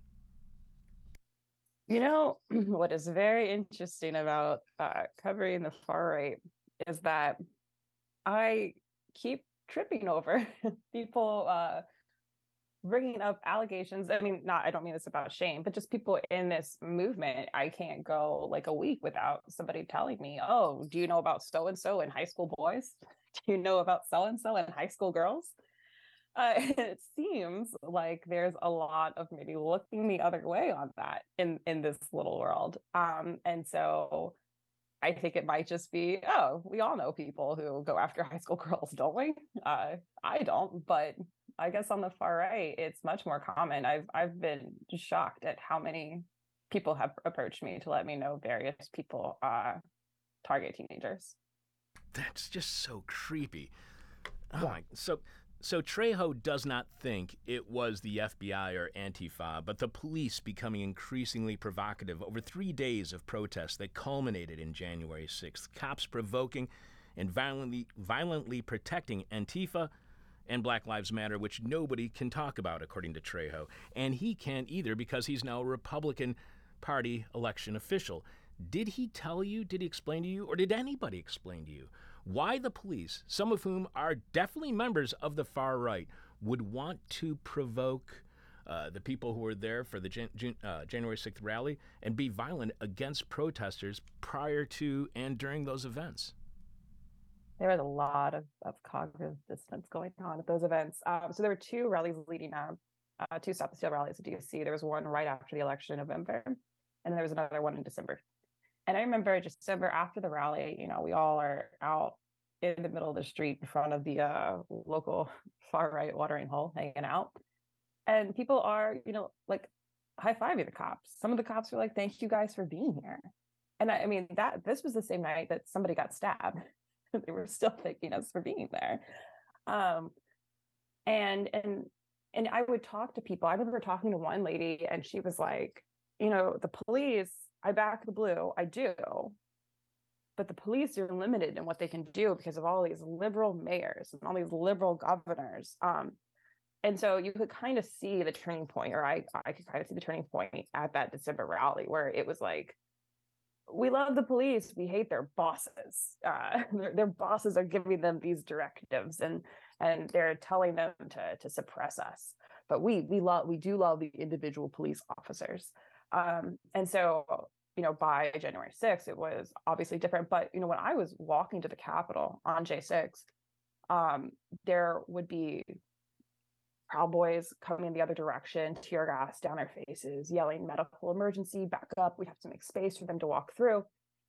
You know, what is very interesting about uh, covering the far right is that I keep tripping over people uh, bringing up allegations. I mean, not, I don't mean this about shame, but just people in this movement. I can't go like a week without somebody telling me, oh, do you know about so and so in high school boys? Do you know about so and so in high school girls? Uh, it seems like there's a lot of maybe looking the other way on that in in this little world. Um and so i think it might just be oh we all know people who go after high school girls don't we? Uh i don't but i guess on the far right it's much more common. I've i've been shocked at how many people have approached me to let me know various people uh target teenagers. That's just so creepy. Oh yeah. my so so Trejo does not think it was the FBI or Antifa, but the police becoming increasingly provocative over three days of protests that culminated in January 6th. Cops provoking and violently, violently protecting Antifa and Black Lives Matter, which nobody can talk about, according to Trejo. And he can't either because he's now a Republican Party election official. Did he tell you, did he explain to you, or did anybody explain to you why the police, some of whom are definitely members of the far right, would want to provoke uh, the people who were there for the Jan- June, uh, January 6th rally and be violent against protesters prior to and during those events. There was a lot of, of cognitive dissonance going on at those events. Um, so there were two rallies leading up, uh, two Stop the Steal rallies at DC. There was one right after the election in November, and there was another one in December. And I remember just December after the rally, you know, we all are out in the middle of the street in front of the uh, local far right watering hole hanging out. And people are, you know, like high fiving the cops. Some of the cops were like, thank you guys for being here. And I, I mean, that this was the same night that somebody got stabbed. they were still thanking us for being there. Um, and, and, and I would talk to people. I remember talking to one lady and she was like, you know, the police I back the blue. I do. But the police are limited in what they can do because of all these liberal mayors and all these liberal governors. Um, and so you could kind of see the turning point, or I, I could kind of see the turning point at that December rally where it was like, we love the police, we hate their bosses. Uh, their, their bosses are giving them these directives and and they're telling them to to suppress us. But we we love we do love the individual police officers. Um, and so you know, by January 6th, it was obviously different. But, you know, when I was walking to the Capitol on J6, um, there would be Proud Boys coming in the other direction, tear gas down their faces, yelling medical emergency, back up. We have to make space for them to walk through.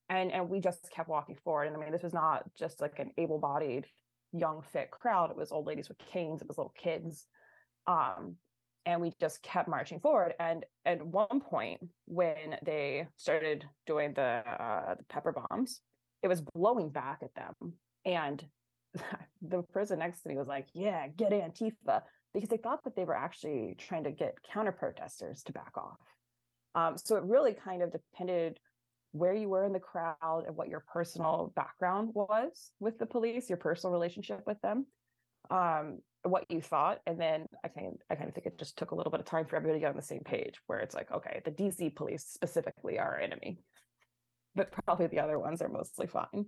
And and we just kept walking forward. And I mean, this was not just like an able-bodied young fit crowd. It was old ladies with canes. It was little kids. Um, and we just kept marching forward. And at one point, when they started doing the, uh, the pepper bombs, it was blowing back at them. And the person next to me was like, "Yeah, get Antifa," because they thought that they were actually trying to get counter protesters to back off. Um, so it really kind of depended where you were in the crowd and what your personal background was with the police, your personal relationship with them, um, what you thought, and then I kind I kind of think it just took a little bit of time for everybody to get on the same page, where it's like, okay, the DC police specifically are our enemy, but probably the other ones are mostly fine.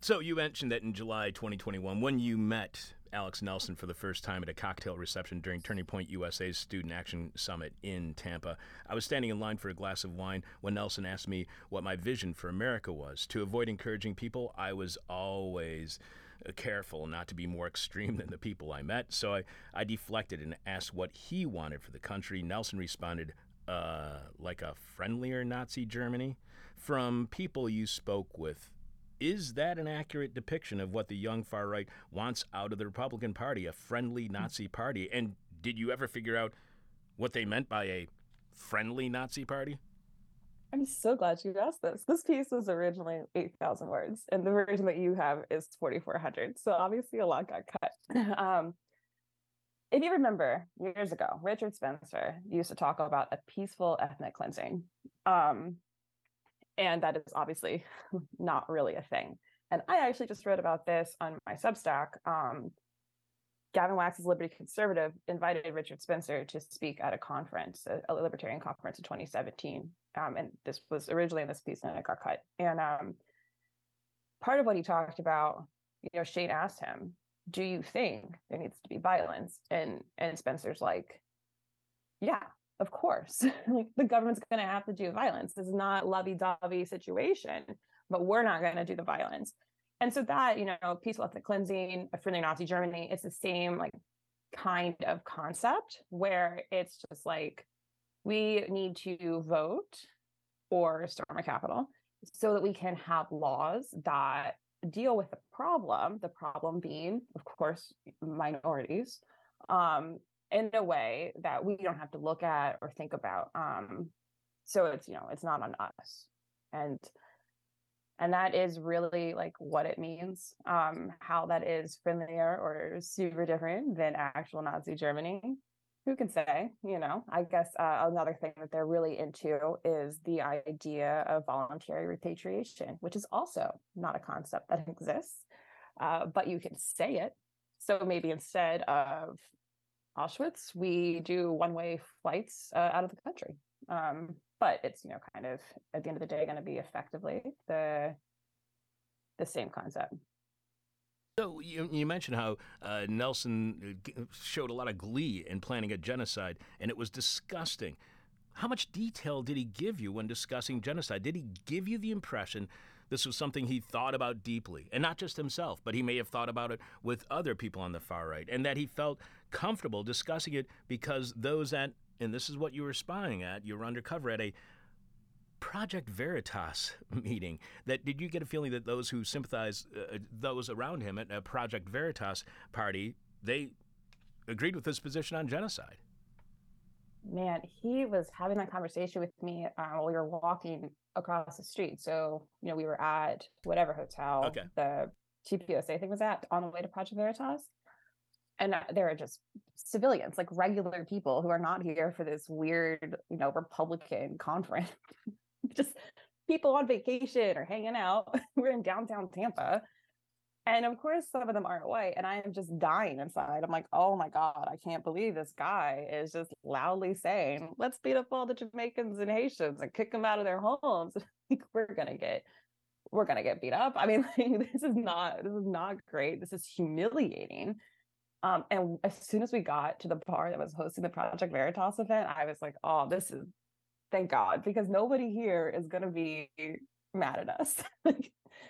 So you mentioned that in July 2021, when you met Alex Nelson for the first time at a cocktail reception during Turning Point USA's Student Action Summit in Tampa, I was standing in line for a glass of wine when Nelson asked me what my vision for America was. To avoid encouraging people, I was always careful not to be more extreme than the people I met, so I, I deflected and asked what he wanted for the country. Nelson responded, uh, like a friendlier Nazi Germany? From people you spoke with, is that an accurate depiction of what the young far right wants out of the Republican Party, a friendly Nazi party? And did you ever figure out what they meant by a friendly Nazi party? I'm so glad you asked this. This piece was originally 8,000 words, and the version that you have is 4,400. So obviously, a lot got cut. Um, if you remember years ago, Richard Spencer used to talk about a peaceful ethnic cleansing. Um, and that is obviously not really a thing. And I actually just wrote about this on my Substack. Um, Gavin Wax's Liberty Conservative invited Richard Spencer to speak at a conference, a, a libertarian conference in 2017. Um, and this was originally in this piece and it got cut. And um, part of what he talked about, you know, Shane asked him, do you think there needs to be violence? And and Spencer's like, yeah, of course like the government's going to have to do violence this is not lovey-dovey situation but we're not going to do the violence and so that you know peaceful ethnic cleansing a friendly nazi germany it's the same like kind of concept where it's just like we need to vote or storm a Capitol so that we can have laws that deal with the problem the problem being of course minorities um, in a way that we don't have to look at or think about um so it's you know it's not on us. And and that is really like what it means um how that is friendlier or super different than actual nazi germany. Who can say you know? I guess uh, another thing that they're really into is the idea of voluntary repatriation which is also not a concept that exists uh, but you can say it. So maybe instead of Auschwitz, we do one way flights uh, out of the country. Um, but it's you know kind of at the end of the day going to be effectively the the same concept. So you, you mentioned how uh, Nelson uh, showed a lot of glee in planning a genocide, and it was disgusting. How much detail did he give you when discussing genocide? Did he give you the impression this was something he thought about deeply, and not just himself, but he may have thought about it with other people on the far right, and that he felt comfortable discussing it because those at, and this is what you were spying at, you were undercover at a Project Veritas meeting. That did you get a feeling that those who sympathize, uh, those around him at a Project Veritas party, they agreed with his position on genocide? Man, he was having that conversation with me uh, while we were walking across the street. So, you know, we were at whatever hotel okay. the TPUSA thing was at on the way to Project Veritas. And uh, there are just civilians, like regular people who are not here for this weird, you know, Republican conference. just people on vacation or hanging out. we're in downtown Tampa. And of course, some of them aren't white. And I am just dying inside. I'm like, oh my God, I can't believe this guy is just loudly saying, let's beat up all the Jamaicans and Haitians and kick them out of their homes. we're going to get. We're gonna get beat up. I mean, like, this is not this is not great. This is humiliating. Um, and as soon as we got to the bar that was hosting the Project Veritas event, I was like, oh, this is thank God, because nobody here is gonna be mad at us.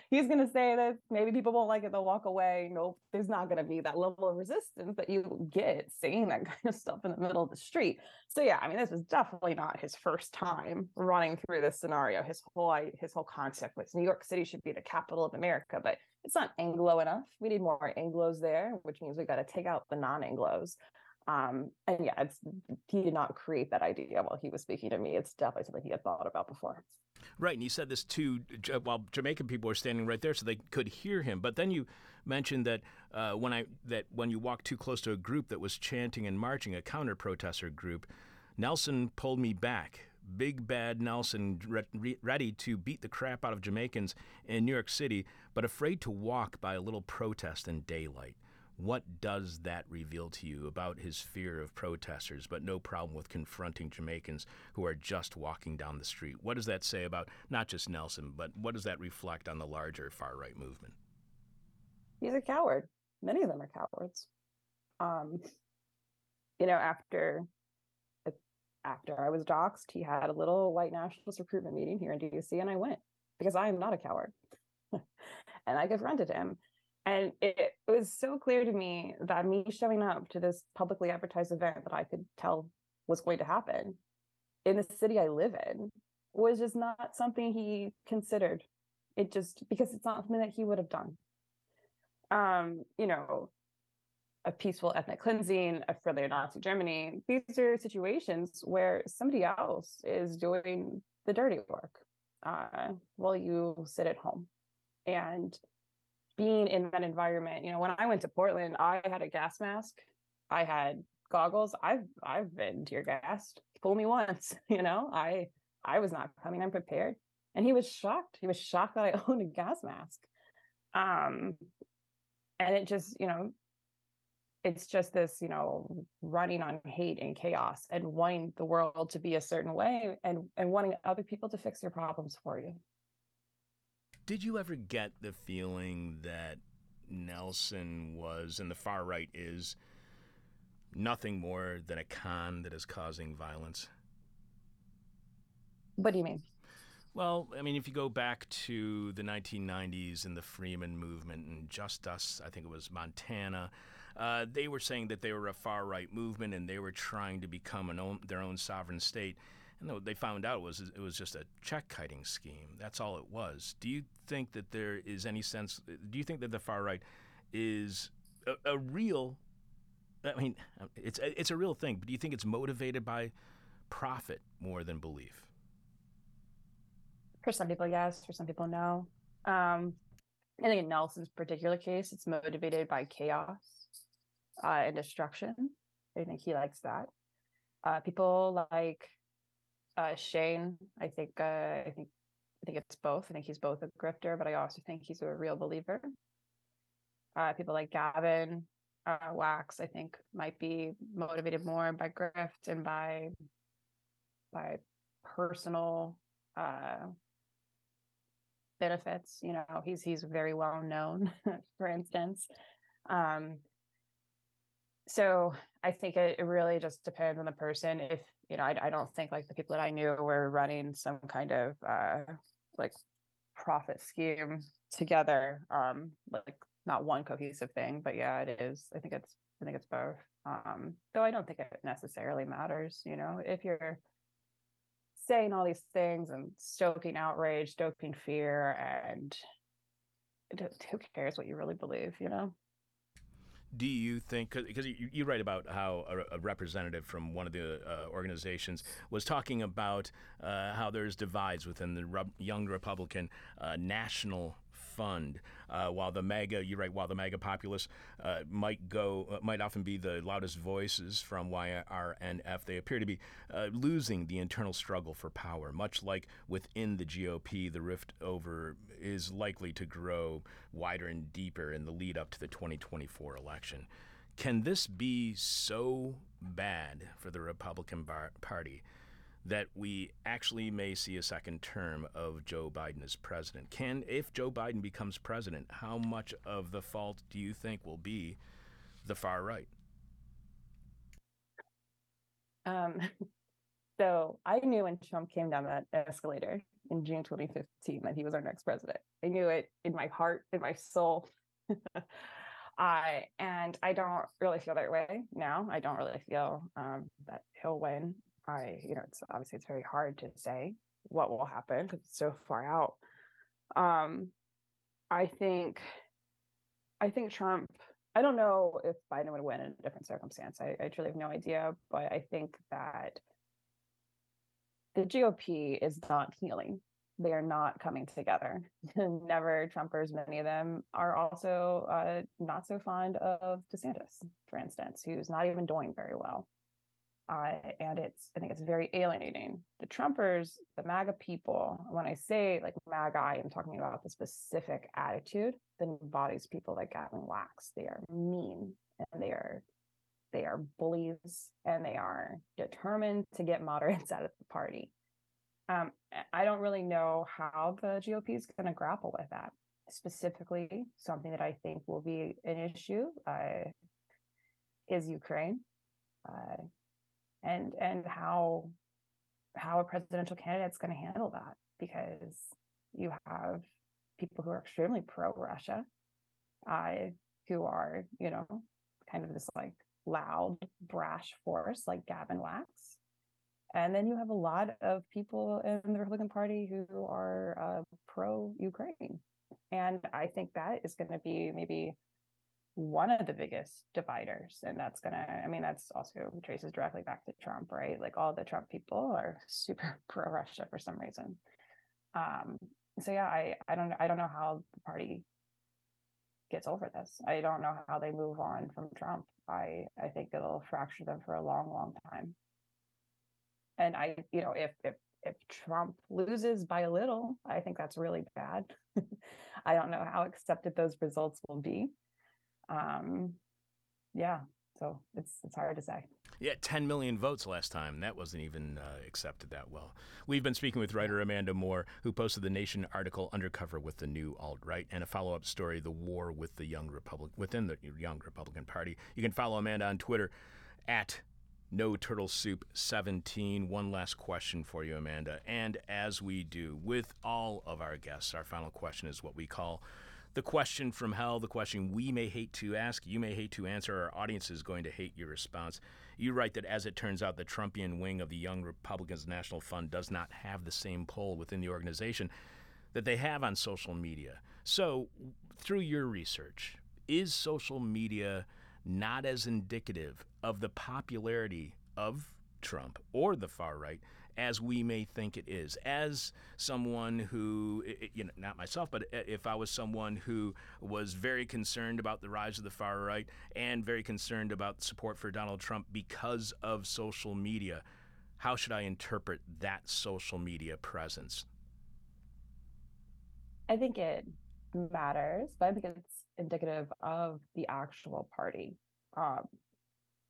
he's going to say this. Maybe people won't like it. They'll walk away. Nope. There's not going to be that level of resistance that you get saying that kind of stuff in the middle of the street. So yeah, I mean, this was definitely not his first time running through this scenario. His whole his whole concept was New York City should be the capital of America, but it's not Anglo enough. We need more Anglos there, which means we've got to take out the non-Anglos. Um, and yeah, it's he did not create that idea while he was speaking to me. It's definitely something he had thought about before. Right, and you said this too while Jamaican people were standing right there, so they could hear him. But then you mentioned that uh, when I that when you walked too close to a group that was chanting and marching, a counter protester group, Nelson pulled me back. Big Bad Nelson re- ready to beat the crap out of Jamaicans in New York City, but afraid to walk by a little protest in daylight. What does that reveal to you about his fear of protesters, but no problem with confronting Jamaicans who are just walking down the street? What does that say about not just Nelson, but what does that reflect on the larger far right movement? He's a coward. Many of them are cowards. Um, you know, after after I was doxxed, he had a little white nationalist recruitment meeting here in DC, and I went because I am not a coward. and I confronted him. And it, was so clear to me that me showing up to this publicly advertised event that I could tell was going to happen in the city I live in was just not something he considered. It just because it's not something that he would have done. Um, you know, a peaceful ethnic cleansing, a friendly Nazi Germany. These are situations where somebody else is doing the dirty work uh, while you sit at home. And being in that environment, you know, when I went to Portland, I had a gas mask, I had goggles. I've I've been tear gassed. Fool me once, you know. I I was not coming unprepared, and he was shocked. He was shocked that I owned a gas mask. Um, and it just, you know, it's just this, you know, running on hate and chaos and wanting the world to be a certain way and and wanting other people to fix your problems for you. Did you ever get the feeling that Nelson was, and the far right is, nothing more than a con that is causing violence? What do you mean? Well, I mean, if you go back to the 1990s and the Freemen movement and Justus, I think it was Montana, uh, they were saying that they were a far right movement and they were trying to become own, their own sovereign state. And what they found out was it was just a check kiting scheme. That's all it was. Do you think that there is any sense? Do you think that the far right is a, a real? I mean, it's it's a real thing. But do you think it's motivated by profit more than belief? For some people, yes. For some people, no. Um, I think in Nelson's particular case, it's motivated by chaos uh, and destruction. I think he likes that. Uh, people like uh, Shane, I think, uh, I think, I think it's both. I think he's both a grifter, but I also think he's a real believer. Uh, people like Gavin uh, Wax, I think, might be motivated more by grift and by by personal benefits. You know, he's he's very well known, for instance. Um, so I think it, it really just depends on the person. If you know, I, I don't think like the people that I knew were running some kind of uh, like profit scheme together. Um, like not one cohesive thing, but yeah, it is. I think it's I think it's both. Um, though I don't think it necessarily matters. You know, if you're saying all these things and stoking outrage, stoking fear, and who cares what you really believe? You know do you think because you, you, write about how a, a, representative from one of the uh, organizations was talking about uh, how there's divides within the Re- young republican uh, national fund. Uh, while the MAGA, you're right, while the MAGA populace uh, might go, uh, might often be the loudest voices from YRNF, they appear to be uh, losing the internal struggle for power. Much like within the GOP, the rift over is likely to grow wider and deeper in the lead up to the 2024 election. Can this be so bad for the Republican Party that we actually may see a second term of Joe Biden as president. Can, if Joe Biden becomes president, how much of the fault do you think will be the far right? Um, so I knew when Trump came down that escalator in June 2015 that he was our next president. I knew it in my heart, in my soul. I and I don't really feel that way now. I don't really feel um, that he'll win. I, you know, it's obviously it's very hard to say what will happen because it's so far out. Um, I think I think Trump. I don't know if Biden would win in a different circumstance. I, I truly have no idea, but I think that the GOP is not healing. They are not coming together. Never Trumpers, many of them are also uh, not so fond of DeSantis, for instance, who's not even doing very well. Uh, and it's, I think it's very alienating. The Trumpers, the MAGA people, when I say like MAGA, I am talking about the specific attitude that embodies people like Gavin Wax. They are mean and they are they are bullies and they are determined to get moderates out of the party. Um, I don't really know how the GOP is going to grapple with that. Specifically, something that I think will be an issue uh, is Ukraine, uh, and and how how a presidential candidate is going to handle that because you have people who are extremely pro Russia, who are you know kind of this like loud, brash force like Gavin Wax. And then you have a lot of people in the Republican Party who are uh, pro Ukraine. And I think that is going to be maybe one of the biggest dividers. And that's to, I mean, that's also traces directly back to Trump, right? Like all the Trump people are super pro Russia for some reason. Um, so yeah, I, I don't, I don't know how the party gets over this. I don't know how they move on from Trump. I I think it'll fracture them for a long, long time. And I, you know, if if if Trump loses by a little, I think that's really bad. I don't know how accepted those results will be. Um, yeah, so it's it's hard to say. Yeah, 10 million votes last time. That wasn't even uh, accepted that well. We've been speaking with writer Amanda Moore, who posted the Nation article "Undercover with the New Alt Right" and a follow-up story, "The War with the Young Republic within the Young Republican Party." You can follow Amanda on Twitter at no turtle soup 17 one last question for you amanda and as we do with all of our guests our final question is what we call the question from hell, the question we may hate to ask, you may hate to answer, our audience is going to hate your response. You write that as it turns out, the Trumpian wing of the Young Republicans National Fund does not have the same pull within the organization that they have on social media. So, through your research, is social media not as indicative of the popularity of Trump or the far right as we may think it is. As someone who, you know, not myself, but if I was someone who was very concerned about the rise of the far right and very concerned about support for Donald Trump because of social media, how should I interpret that social media presence? I think it matters, but I think it's indicative of the actual party. Um,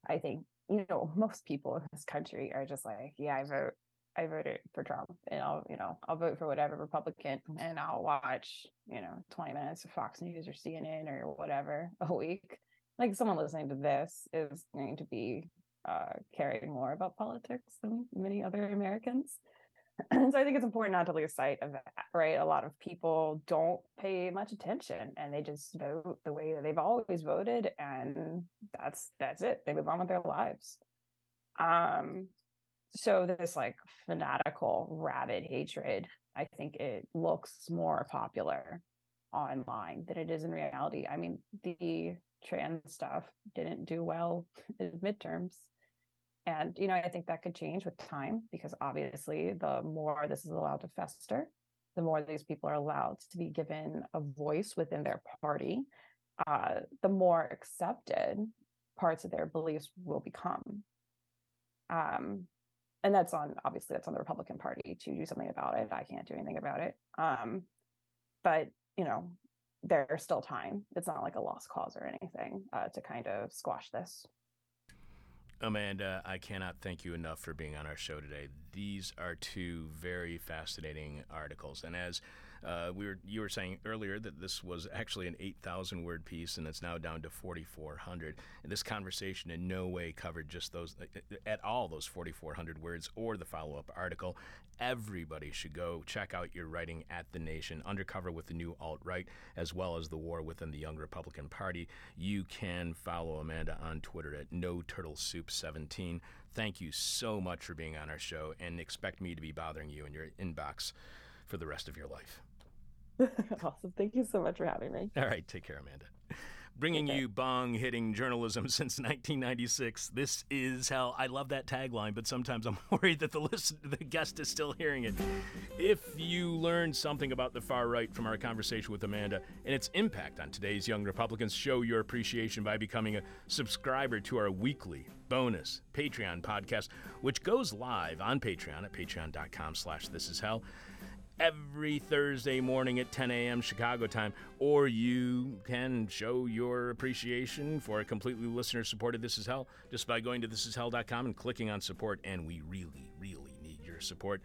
I think you know most people in this country are just like, yeah, I vote I voted for Trump and I'll, you know, I'll vote for whatever Republican and I'll watch, you know, 20 minutes of Fox News or CNN or whatever a week. Like someone listening to this is going to be uh, caring more about politics than many other Americans. And so I think it's important not to lose sight of that, right? A lot of people don't pay much attention and they just vote the way that they've always voted and that's that's it. They move on with their lives. Um, so this like fanatical rabid hatred i think it looks more popular online than it is in reality. I mean the trans stuff didn't do well in midterms. And you know i think that could change with time because obviously the more this is allowed to fester the more these people are allowed to be given a voice within their party uh, the more accepted parts of their beliefs will become. Um, and that's on obviously that's on the Republican Party to do something about it. I can't do anything about it. Um, but you know, there's still time. It's not like a lost cause or anything uh, to kind of squash this. Amanda, I cannot thank you enough for being on our show today. These are two very fascinating articles, and as uh, we were you were saying earlier that this was actually an 8,000 word piece, and it's now down to 4,400. And this conversation in no way covered just those uh, uh, at all those 4,400 words or the follow up article. Everybody should go check out your writing at the Nation, undercover with the new alt right, as well as the war within the Young Republican Party. You can follow Amanda on Twitter at No Turtle Soup 17. Thank you so much for being on our show, and expect me to be bothering you in your inbox for the rest of your life. awesome. Thank you so much for having me. All right. Take care, Amanda. bringing Okay. you bong hitting journalism since 1996. This is hell. I love that tagline, but sometimes I'm worried that the list, the guest is still hearing it. If you learned something about the far right from our conversation with Amanda and its impact on today's young Republicans, show your appreciation by becoming a subscriber to our weekly bonus Patreon podcast, which goes live on Patreon at patreon.com slash this is hell every Thursday morning at 10 a.m. Chicago time, or you can show your appreciation for a completely listener supported This Is Hell just by going to thisishell.com and clicking on support. And we really, really need your support.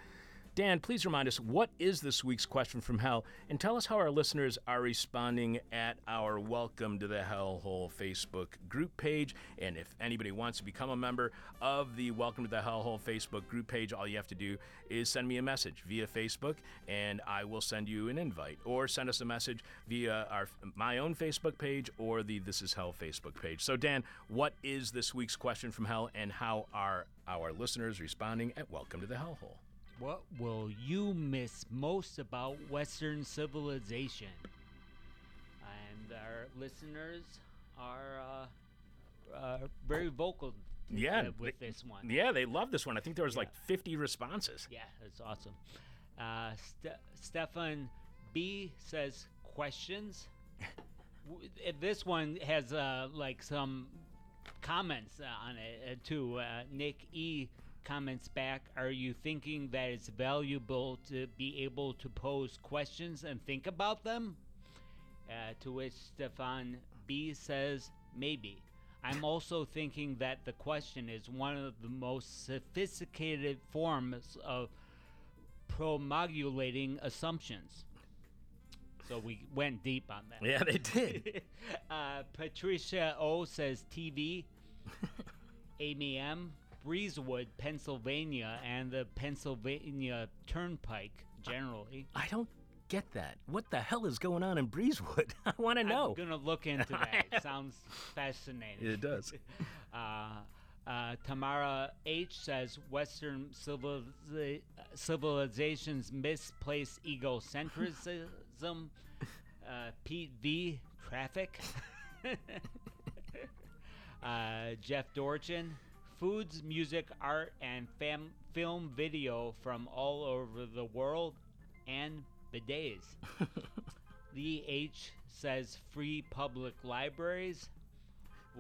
Dan, please remind us what is this week's question from hell and tell us how our listeners are responding at our Welcome to the Hellhole Facebook group page. And if anybody wants to become a member of the Welcome to the Hellhole Facebook group page, all you have to do is send me a message via Facebook and I will send you an invite or send us a message via our my own Facebook page or the This Is Hell Facebook page. So Dan, what is this week's question from hell and how are our listeners responding at Welcome to the Hellhole? What will you miss most about Western civilization? And our listeners are uh, uh, very vocal Yeah, with they- this one. Yeah, they love this one. I think there was like 50 responses. Yeah, that's awesome. Uh, Ste- Stefan B says questions. Uh, this one has uh, like some comments on it uh, too. Uh, Nick E comments back: Are you thinking that it's valuable to be able to pose questions and think about them? Uh, to which Stefan B says, maybe. I'm also thinking that the question is one of the most sophisticated forms of promulgating assumptions. So we went deep on that. Yeah, they did. uh, Patricia O says TV. Amy M. Breezewood, Pennsylvania, and the Pennsylvania Turnpike generally. I don't get that. What the hell is going on in Breezewood? I want to know. I'm gonna look into that. It sounds fascinating. It does. Uh, uh, Tamara H says Western civiliza- civilization's misplaced egocentrism. Uh, Pete V. Traffic. uh, Jeff Dorchen. Foods, music, art, and fam- film video from all over the world and bidets. Lee H says free public libraries.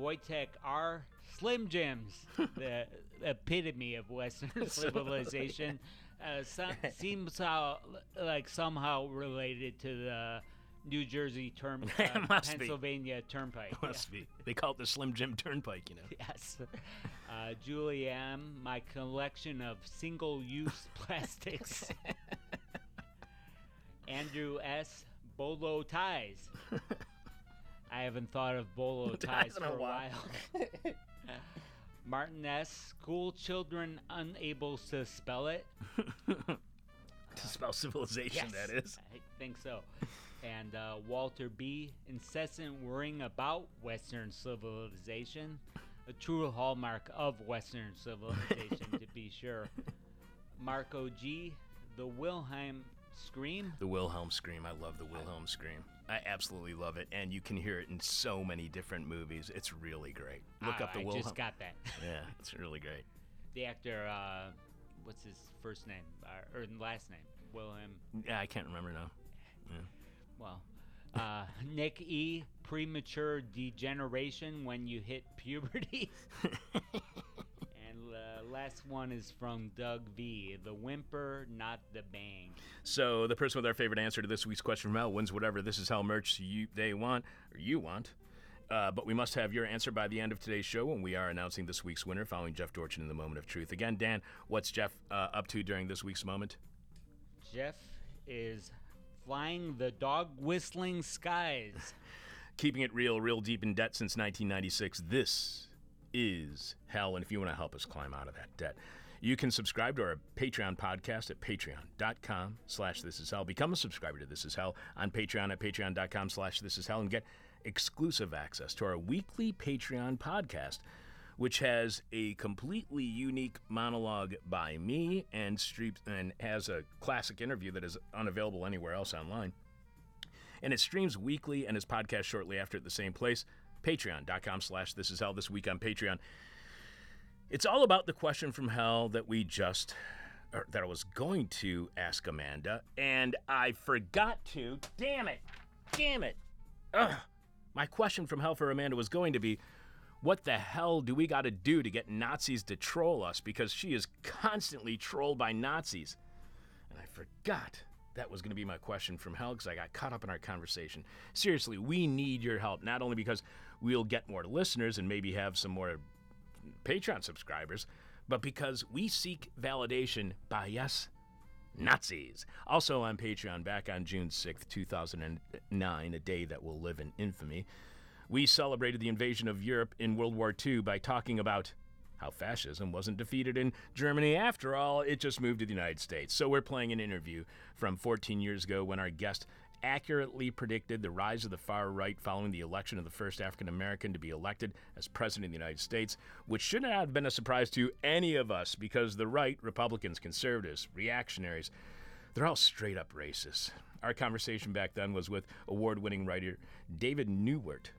Wojtek R. Slim Jims, the epitome of Western civilization, uh, some, seems how, like somehow related to the New Jersey term, uh, must be. Pennsylvania Turnpike. Yeah. Must be. They call it the Slim Jim Turnpike, you know. Yes. Uh, Julie M., my collection of single use plastics. Andrew S., bolo ties. I haven't thought of bolo ties for a while. while. Martin S., school children unable to spell it. To spell civilization, that is. I think so. And uh, Walter B. Incessant worrying about Western civilization. A true hallmark of Western civilization, to be sure. Marco G. The Wilhelm scream. The Wilhelm scream. I love the Wilhelm scream. I absolutely love it, and you can hear it in so many different movies. It's really great. Look Ah, up the I Wilhelm. just got that. yeah, it's really great. the actor, uh, what's his first name? Uh, or last name? Wilhelm. Yeah, I can't remember now. Yeah. Well, uh, Nick E. Premature degeneration when you hit puberty. and uh, last one is from Doug V. The whimper, not the bang. So the person with our favorite answer to this week's question from Mel wins whatever this is how merch you they want or you want. Uh, but we must have your answer by the end of today's show when we are announcing this week's winner following Jeff Dorchen in the moment of truth. Again, Dan, what's Jeff uh, up to during this week's moment? Jeff is flying the dog whistling skies. Keeping it real, real deep in debt since 1996. This is hell. And if you want to help us climb out of that debt, you can subscribe to our Patreon podcast at patreon.com slash this is hell. Become a subscriber to This Is Hell on Patreon at patreon.com slash this is hell and get exclusive access to our weekly Patreon podcast, which has a completely unique monologue by me and street and has a classic interview that is unavailable anywhere else online and it streams weekly and is podcast shortly after at the same place. Patreon.com slash This Is Hell this week on Patreon. It's all about the question from hell that we just, that I was going to ask Amanda, and I forgot to. Damn it. Damn it. Ugh. My question from hell for Amanda was going to be, what the hell do we got to do to get Nazis to troll us? Because she is constantly trolled by Nazis. And I forgot that was going to be my question from hell because I got caught up in our conversation. Seriously, we need your help, not only because we'll get more listeners and maybe have some more Patreon subscribers, but because we seek validation by, yes, Nazis. Also on Patreon, back on June 6th, 2009, a day that will live in infamy, we celebrated the invasion of Europe in World War II by talking about how fascism wasn't defeated in Germany after all, it just moved to the United States. So we're playing an interview from 14 years ago when our guest accurately predicted the rise of the far right following the election of the first African American to be elected as president of the United States, which should not have been a surprise to any of us because the right, Republicans, conservatives, reactionaries, they're all straight up racist. Our conversation back then was with award winning writer David Neiwert,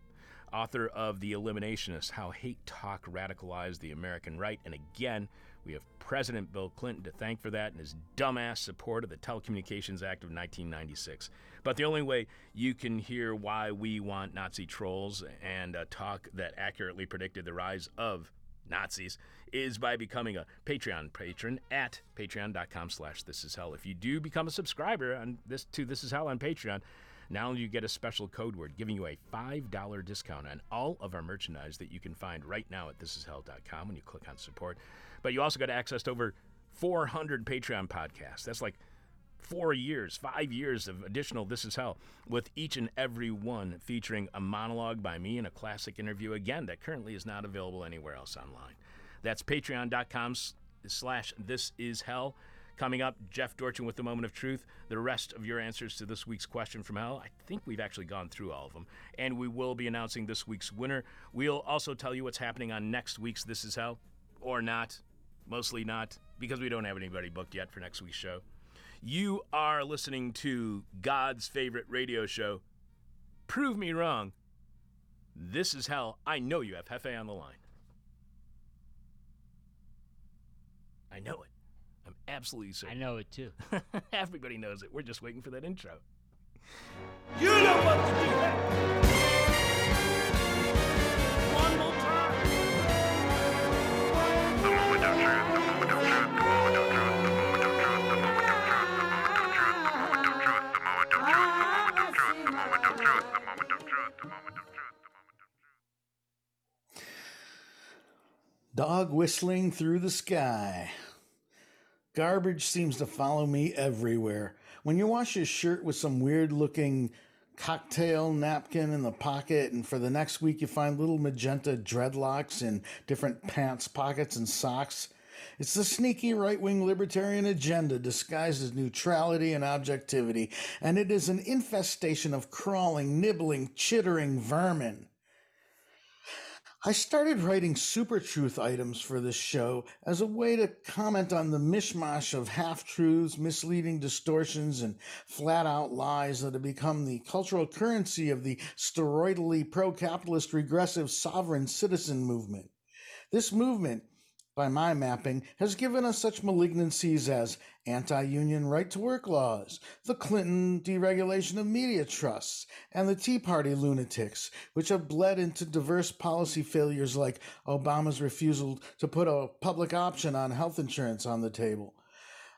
author of The Eliminationist How Hate Talk Radicalized the American Right. And again, we have President Bill Clinton to thank for that and his dumbass support of the Telecommunications Act of 1996. But the only way you can hear why we want Nazi trolls and a talk that accurately predicted the rise of Nazis is by becoming a Patreon patron at patreon.com slash this is hell. If you do become a subscriber on this to This Is Hell on Patreon, now you get a special code word giving you a $5 discount on all of our merchandise that you can find right now at thisishell.com when you click on support. But you also got access to over 400 Patreon podcasts. That's like four years, five years of additional This Is Hell, with each and every one featuring a monologue by me and a classic interview, again, that currently is not available anywhere else online. That's patreon.com slash This Is Hell. Coming up, Jeff Dorchen with the moment of truth. The rest of your answers to this week's question from hell. I think we've actually gone through all of them. And we will be announcing this week's winner. We'll also tell you what's happening on next week's This Is Hell, or not. Mostly not, because we don't have anybody booked yet for next week's show. You are listening to God's favorite radio show. Prove me wrong. This is hell. I know you have Hefe on the line. I know it. I'm absolutely certain. I know it too. Everybody knows it. We're just waiting for that intro. You know what to do. One more time. The moment of truth, the moment of truth, the moment of truth, the moment of truth, the moment of truth, the moment of truth, the moment of truth, the moment of truth, the moment of truth, the moment of truth, the moment of truth, the moment of truth. Dog whistling through the sky. Garbage seems to follow me everywhere. When you wash your shirt with some weird looking cocktail napkin in the pocket, and for the next week you find little magenta dreadlocks in different pants pockets and socks, it's the sneaky right wing libertarian agenda disguised as neutrality and objectivity, and it is an infestation of crawling, nibbling, chittering vermin. I started writing super truth items for this show as a way to comment on the mishmash of half truths, misleading distortions, and flat out lies that have become the cultural currency of the steroidally pro capitalist regressive sovereign citizen movement. This movement, by my mapping, has given us such malignancies as anti union right to work laws, the Clinton deregulation of media trusts, and the Tea Party lunatics, which have bled into diverse policy failures like Obama's refusal to put a public option on health insurance on the table.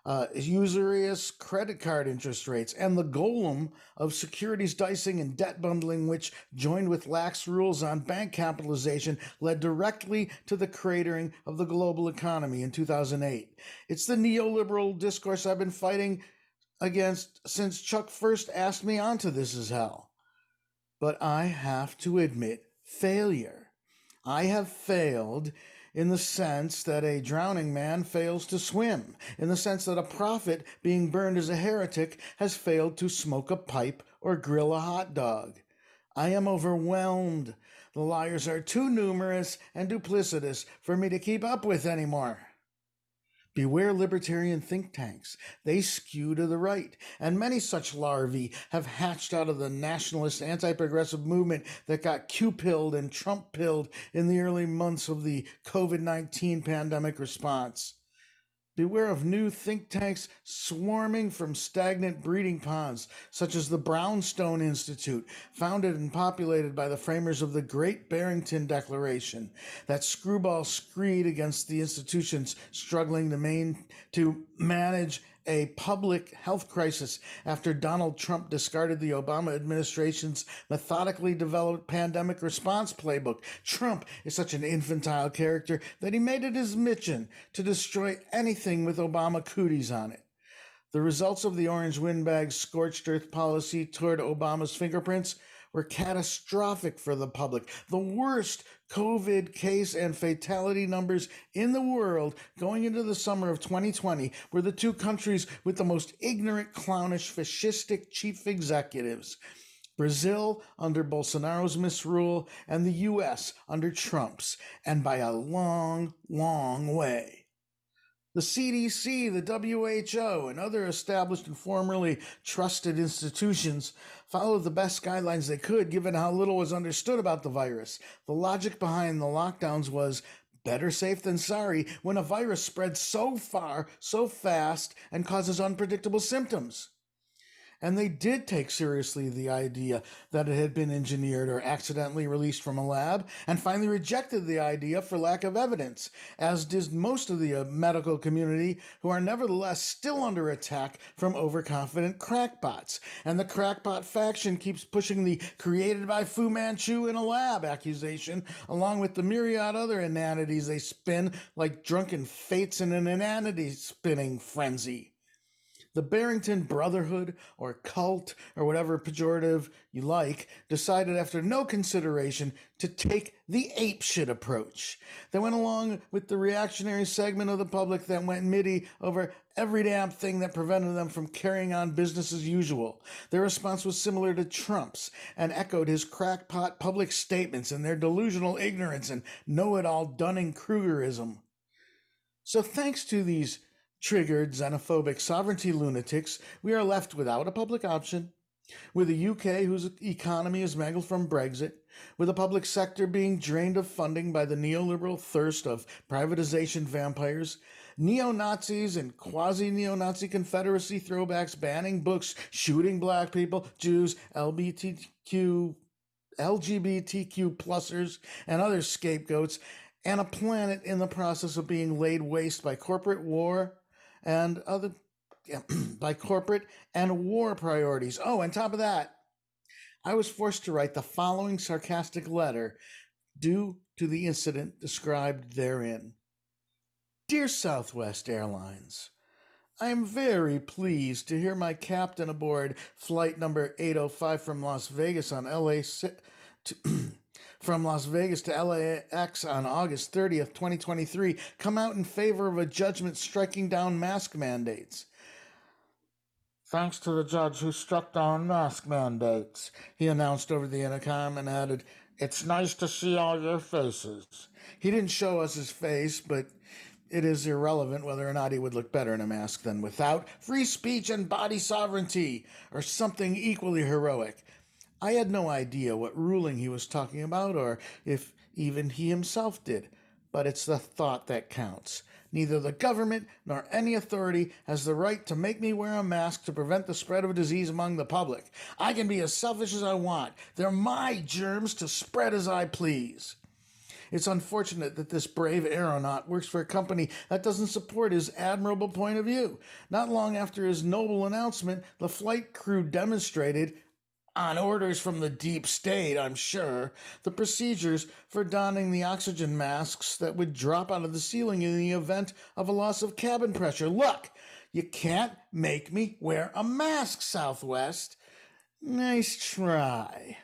Uh, usurious credit card interest rates and the golem of securities dicing and debt bundling, which, joined with lax rules on bank capitalization, led directly to the cratering of the global economy in 2008. It's the neoliberal discourse I've been fighting against since Chuck first asked me onto This Is Hell. But I have to admit failure. I have failed in the sense that a drowning man fails to swim, in the sense that a prophet being burned as a heretic has failed to smoke a pipe or grill a hot dog. I am overwhelmed. The liars are too numerous and duplicitous for me to keep up with anymore. Beware libertarian think tanks. They skew to the right. And many such larvae have hatched out of the nationalist anti progressive movement that got Q pilled and Trump pilled in the early months of the COVID 19 pandemic response. Beware of new think tanks swarming from stagnant breeding ponds, such as the Brownstone Institute, founded and populated by the framers of the Great Barrington Declaration, that screwball screed against the institutions struggling to, main, to manage a public health crisis after Donald Trump discarded the Obama administration's methodically developed pandemic response playbook. Trump is such an infantile character that he made it his mission to destroy anything with Obama cooties on it. The results of the orange windbag scorched earth policy toward Obama's fingerprints were catastrophic for the public. The worst COVID case and fatality numbers in the world going into the summer of 2020 were the two countries with the most ignorant, clownish, fascistic chief executives. Brazil under Bolsonaro's misrule, and the US under Trump's, and by a long, long way. The CDC, the WHO, and other established and formerly trusted institutions followed the best guidelines they could given how little was understood about the virus. The logic behind the lockdowns was better safe than sorry when a virus spreads so far, so fast, and causes unpredictable symptoms and they did take seriously the idea that it had been engineered or accidentally released from a lab, and finally rejected the idea for lack of evidence, as did most of the uh, medical community, who are nevertheless still under attack from overconfident crackpots. And the crackpot faction keeps pushing the created by Fu Manchu in a lab accusation, along with the myriad other inanities they spin like drunken fates in an inanity spinning frenzy the Barrington Brotherhood or cult or whatever pejorative you like decided after no consideration to take the ape shit approach. They went along with the reactionary segment of the public that went MIDI over every damn thing that prevented them from carrying on business as usual. Their response was similar to Trump's and echoed his crackpot public statements and their delusional ignorance and know it all Dunning Krugerism. So, thanks to these triggered xenophobic sovereignty lunatics, we are left without a public option, with a UK whose economy is mangled from Brexit, with a public sector being drained of funding by the neoliberal thirst of privatization vampires, neo Nazis and quasi neo Nazi Confederacy throwbacks banning books, shooting black people, Jews, LGBTQ, LGBTQ plusers, and other scapegoats, and a planet in the process of being laid waste by corporate war and other by corporate and war priorities. Oh, on top of that, I was forced to write the following sarcastic letter due to the incident described therein. Dear Southwest Airlines, I am very pleased to hear my captain aboard flight number 805 from Las Vegas on LA to, from Las Vegas to LAX on August 30th, 2023, come out in favor of a judgment striking down mask mandates. Thanks to the judge who struck down mask mandates, he announced over the intercom and added, It's nice to see all your faces. He didn't show us his face, but it is irrelevant whether or not he would look better in a mask than without. Free speech and body sovereignty, are something equally heroic. I had no idea what ruling he was talking about, or if even he himself did, but it's the thought that counts. Neither the government nor any authority has the right to make me wear a mask to prevent the spread of disease among the public. I can be as selfish as I want. They're my germs to spread as I please. It's unfortunate that this brave aeronaut works for a company that doesn't support his admirable point of view. Not long after his noble announcement, the flight crew demonstrated on orders from the deep state, I'm sure, the procedures for donning the oxygen masks that would drop out of the ceiling in the event of a loss of cabin pressure. Look, you can't make me wear a mask, Southwest. Nice try.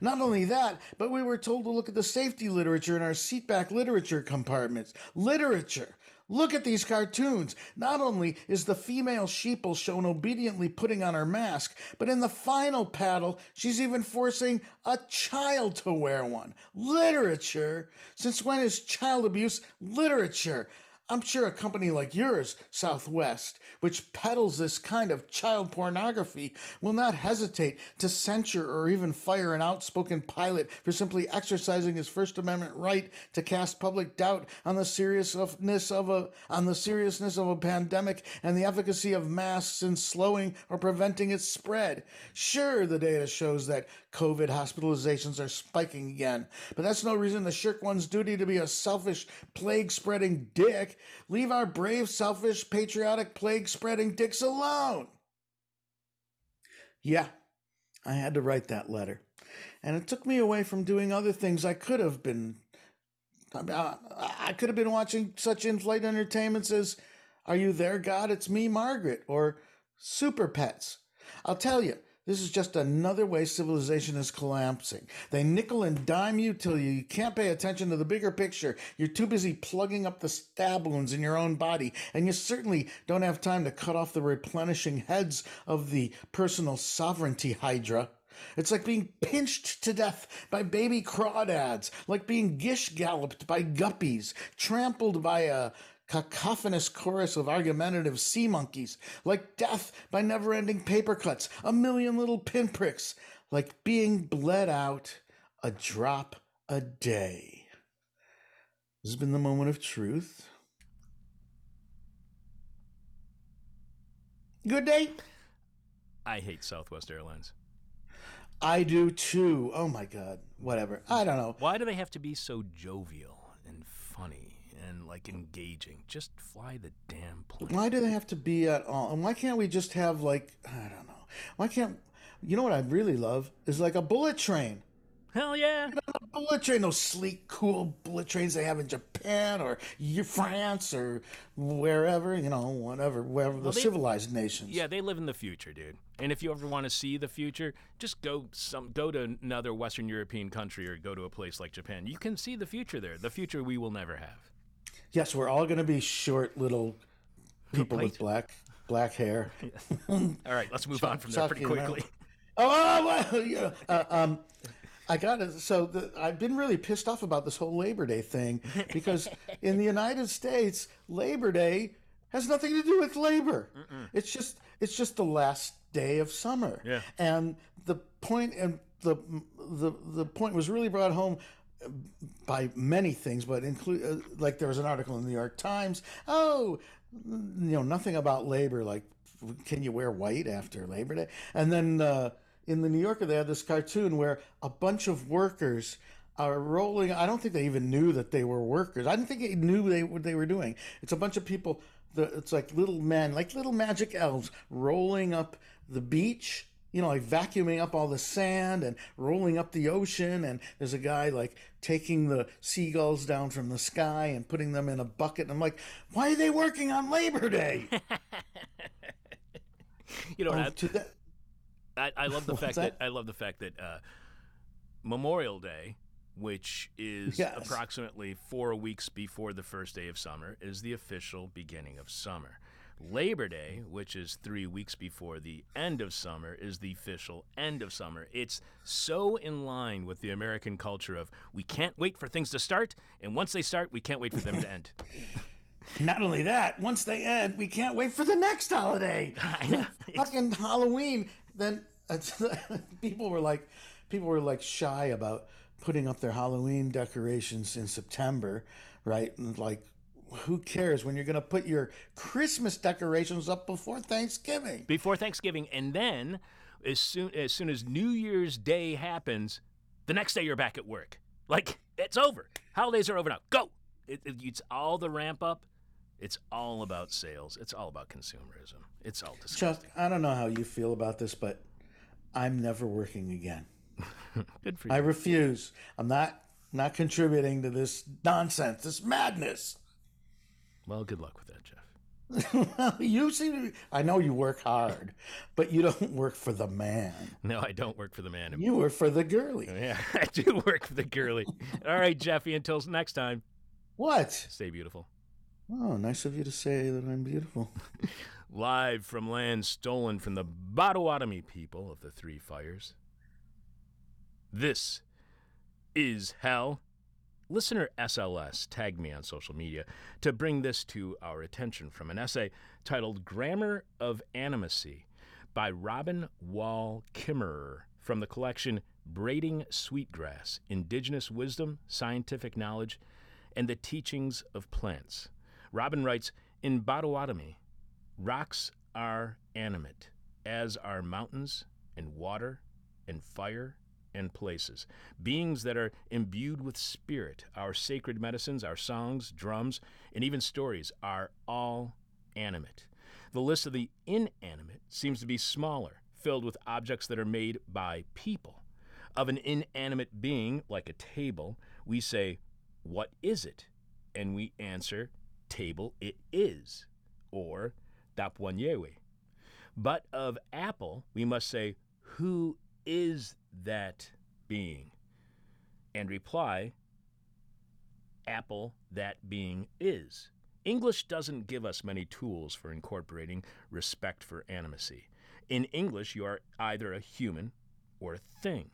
Not only that, but we were told to look at the safety literature in our seatback literature compartments. Literature. Look at these cartoons. Not only is the female sheeple shown obediently putting on her mask, but in the final paddle, she's even forcing a child to wear one. Literature? Since when is child abuse literature? I'm sure a company like yours, Southwest, which peddles this kind of child pornography, will not hesitate to censure or even fire an outspoken pilot for simply exercising his First Amendment right to cast public doubt on the seriousness of a on the seriousness of a pandemic and the efficacy of masks in slowing or preventing its spread. Sure, the data shows that COVID hospitalizations are spiking again, but that's no reason to shirk one's duty to be a selfish, plague spreading dick. Leave our brave, selfish, patriotic, plague spreading dicks alone. Yeah, I had to write that letter. And it took me away from doing other things I could have been. I could have been watching such in flight entertainments as Are You There, God? It's Me, Margaret, or Super Pets. I'll tell you, this is just another way civilization is collapsing. They nickel and dime you till you can't pay attention to the bigger picture. You're too busy plugging up the stab wounds in your own body, and you certainly don't have time to cut off the replenishing heads of the personal sovereignty hydra. It's like being pinched to death by baby crawdads, like being gish galloped by guppies, trampled by a cacophonous chorus of argumentative sea monkeys, like death by never ending paper cuts, a million little pinpricks, like being bled out a drop a day. This has been the moment of truth. Good day. I hate Southwest Airlines. I do too. Oh my God. Whatever. I don't know. Why do they have to be so jovial and funny and like engaging? Just fly the damn plane. Why do they have to be at all? And why can't we just have like I don't know? Why can't you know what I'd really love is like a bullet train. Hell yeah. A bullet train, those sleek, cool bullet trains they have in Japan or France or wherever, you know, whatever, wherever the they- civilized nations. Yeah, they live in the future, dude. And if you ever want to see the future, just go some go to another Western European country or go to a place like Japan. You can see the future there. The future we will never have. Yes, we're all going to be short little people with black black hair. All right, let's move on from there pretty quickly. Oh, well, yeah. Uh, um, I got it. So the, I've been really pissed off about this whole Labor Day thing because in the United States, Labor Day has nothing to do with labor. It's just it's just the last day of summer. Yeah. And the point and the the the point was really brought home by many things, but include uh, like there was an article in the New York Times. Oh, you know nothing about labor. Like, can you wear white after Labor Day? And then uh, in the New Yorker, they had this cartoon where a bunch of workers are rolling. I don't think they even knew that they were workers. I didn't think they knew they what they were doing. It's a bunch of people. The, it's like little men, like little magic elves, rolling up the beach you know, like vacuuming up all the sand and rolling up the ocean. And there's a guy like taking the seagulls down from the sky and putting them in a bucket. And I'm like, why are they working on Labor Day? You know, Oh, I, that- I, I love the fact that? that? I love the fact that uh, Memorial Day, which is Yes. approximately four weeks before the first day of summer, is the official beginning of summer. Labor Day, which is three weeks before the end of summer, is the official end of summer. It's so in line with the American culture of we can't wait for things to start, and once they start, we can't wait for them to end. Not only that, once they end, we can't wait for the next holiday. Fucking Halloween. Then people were like, people were like shy about putting up their Halloween decorations in September, right? And like, who cares when you're going to put your Christmas decorations up before Thanksgiving? before Thanksgiving, and then as soon as soon as New Year's Day happens, the next day you're back at work. Like it's over. Holidays are over now. Go. It, it- it's all the ramp up. It's all about sales. It's all about consumerism. It's all disgusting. Chuck, I don't know how you feel about this, but I'm never working again. Good for you. I refuse. I'm not not contributing to this nonsense, this madness. Well, good luck with that, Jeff. Well, you seem to, I know you work hard, but you don't work for the man. No, I don't work for the man. You work for the girly. Yeah, I do work for the girly. All right, Jeffy. Until next time, What? stay beautiful. Oh, nice of you to say that I'm beautiful. Live from land stolen from the Potawatomi people of the Three Fires. This is Hal listener SLS tagged me on social media to bring this to our attention from an essay titled Grammar of Animacy by Robin Wall Kimmerer from the collection Braiding Sweetgrass Indigenous Wisdom, Scientific Knowledge, and the Teachings of Plants. Robin writes In Potawatomi, rocks are animate, as are mountains and water and fire and places. Beings that are imbued with spirit, our sacred medicines, our songs, drums, and even stories are all animate. The list of the inanimate seems to be smaller, filled with objects that are made by people. Of an inanimate being, like a table, we say, What is it? And we answer, Table it is, or Tapwanyewe. But of apple, we must say, Who is that being? And reply, Apple that being is. English doesn't give us many tools for incorporating respect for animacy. In English, you are either a human or a thing.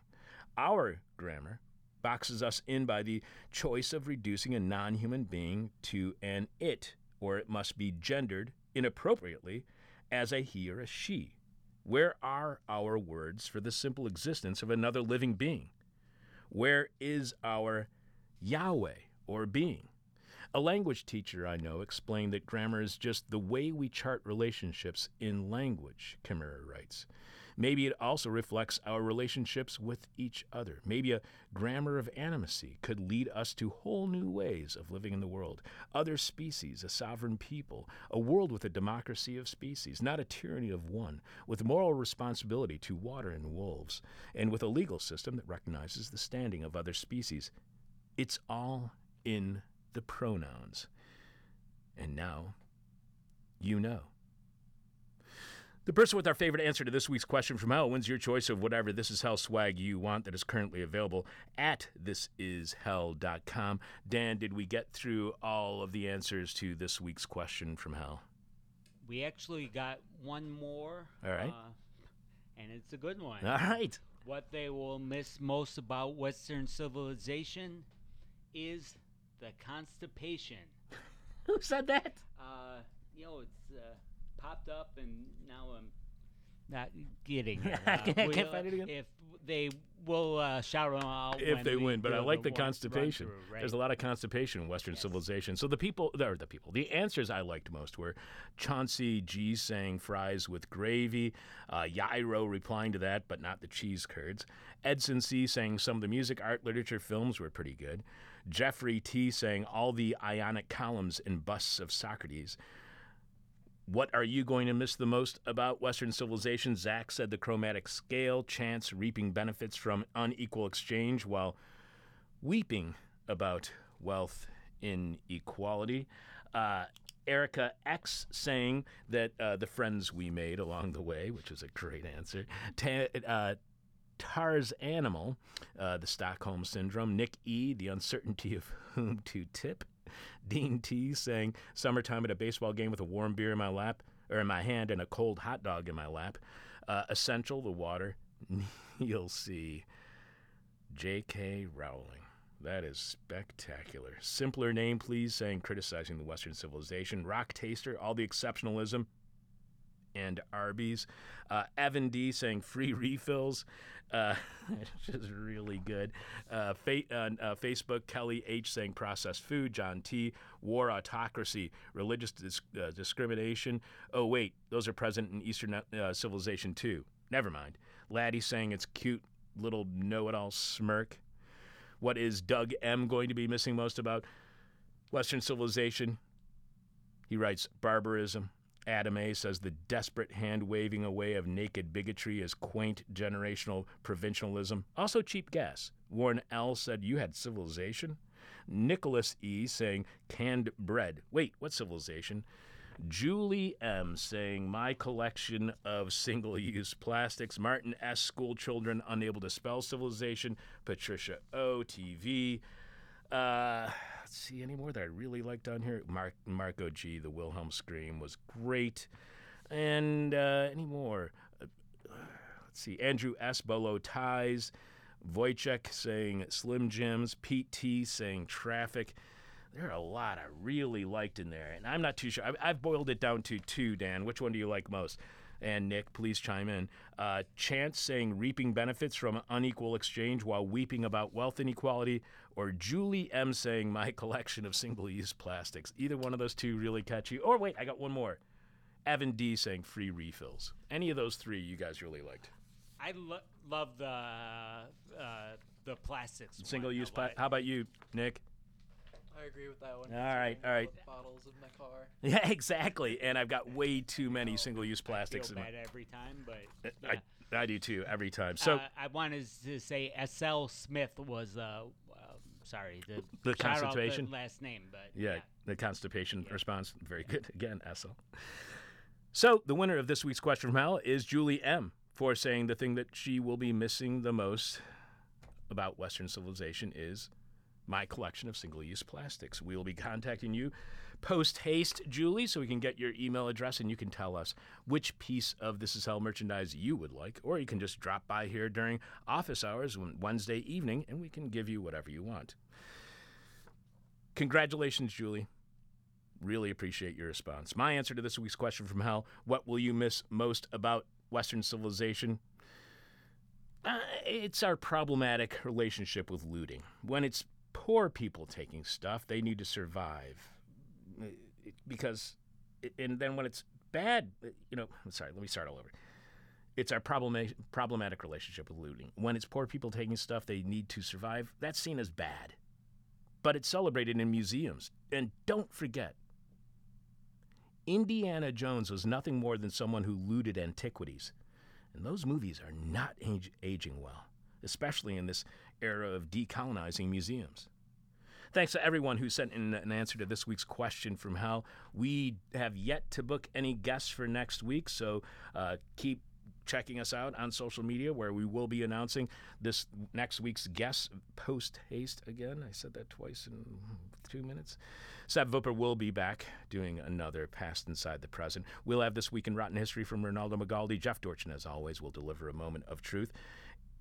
Our grammar boxes us in by the choice of reducing a non human being to an it, or it must be gendered inappropriately as a he or a she. Where are our words for the simple existence of another living being? Where is our yawe or being? A language teacher I know explained that grammar is just the way we chart relationships in language, Kimmerer writes. Maybe it also reflects our relationships with each other. Maybe a grammar of animacy could lead us to whole new ways of living in the world. Other species, a sovereign people, a world with a democracy of species, not a tyranny of one, with moral responsibility to water and wolves, and with a legal system that recognizes the standing of other species. It's all in the pronouns. And now, you know. The person with our favorite answer to this week's question from hell wins your choice of whatever This Is Hell swag you want that is currently available at thisishell.com. Dan, did we get through all of the answers to this week's question from hell? We actually got one more. All right. Uh, and it's a good one. All right. What they will miss most about Western civilization is the constipation. Who said that? Uh, you know, it's uh, popped up, and now I'm not getting it. I Uh, can't- we'll- find it again. If they will uh, shout them out if they win, but I like the one- constipation. through, right? There's a lot of constipation in Western Yes. civilization. So the people, or the people, the answers I liked most were Chauncey G saying fries with gravy, uh, Yairo replying to that, but not the cheese curds, Edson C saying some of the music, art, literature, films were pretty good, Jeffrey T saying all the ionic columns and busts of Socrates. What are you going to miss the most about Western civilization? Zach said the chromatic scale, chance reaping benefits from unequal exchange while weeping about wealth inequality. Uh, Erica X saying that uh, the friends we made along the way, which was a great answer. Ta- uh, Tars Animal, uh, the Stockholm Syndrome. Nick E, the uncertainty of whom to tip. Dean T saying, summertime at a baseball game with a warm beer in my lap, or in my hand, and a cold hot dog in my lap. Uh, essential, the water. You'll see. J.K. Rowling. That is spectacular. Simpler name, please, saying criticizing the Western civilization. Rock Taster, all the exceptionalism. And Arby's. Uh, Evan D saying free refills, uh, which is really good. Uh, fa- uh, uh, Facebook, Kelly H saying processed food. John T, war autocracy, religious dis- uh, discrimination. Oh, wait, those are present in Eastern uh, civilization too. Never mind. Laddie saying it's cute little know it all smirk. What is Doug M going to be missing most about Western civilization? He writes barbarism. Adam A says the desperate hand waving away of naked bigotry is quaint generational provincialism. Also cheap gas. Warren L said you had civilization. Nicholas E saying canned bread. Wait, what civilization? Julie M saying my collection of single use plastics. Martin S. School children unable to spell civilization. Patricia O. TV. Uh, see any more that I really liked on here. Mark Marco G. The Wilhelm scream was great, and uh, any more. Uh, let's see. Andrew S. Bolo ties. Wojciech saying Slim Jims. Pete T saying Traffic. There are a lot I really liked in there, and I'm not too sure. I've boiled it down to two, Dan. Which one do you like most? And Nick, please chime in. Uh, Chance saying reaping benefits from unequal exchange while weeping about wealth inequality, or Julie M saying my collection of single use plastics. Either one of those two really catch you. Or wait, I got one more. Evan D saying free refills. Any of those three you guys really liked? I lo- love the uh, the plastics. Single use plastic. How about you, Nick? I agree with that one. All right, all right. Bottles in my car. Yeah, exactly. And I've got way too many single use I feel plastics in my. bad every time, but yeah. I, I do too, every time. So uh, I wanted to say S.L. Smith was uh, uh sorry the, The shout out constipation? last name, but Yeah, the constipation response. Very good. Again, S.L. So, the winner of this week's question from hell is Julie M. for saying the thing that she will be missing the most about Western civilization is my collection of single use plastics. We will be contacting you post haste, Julie, so we can get your email address and you can tell us which piece of This Is Hell merchandise you would like, or you can just drop by here during office hours on Wednesday evening and we can give you whatever you want. Congratulations, Julie. Really appreciate your response. My answer to this week's question from hell What will you miss most about Western civilization? Uh, it's our problematic relationship with looting. When it's poor people taking stuff, they need to survive. Because, and then when it's bad, you know, I'm sorry, let me start all over. It's our problema- problematic relationship with looting. When it's poor people taking stuff they need to survive, that's seen as bad but it's celebrated in museums. And don't forget, Indiana Jones was nothing more than someone who looted antiquities. And those movies are not age- aging well, especially in this era of decolonizing museums. Thanks to everyone who sent in an answer to this week's question from hell. We have yet to book any guests for next week, so uh, keep checking us out on social media where we will be announcing this next week's guests post haste again. I said that twice in two minutes. Seb Vooper will be back doing another Past Inside the Present. We'll have This Week in Rotten History from Ronaldo Magaldi. Jeff Dorchen, as always, will deliver a moment of truth.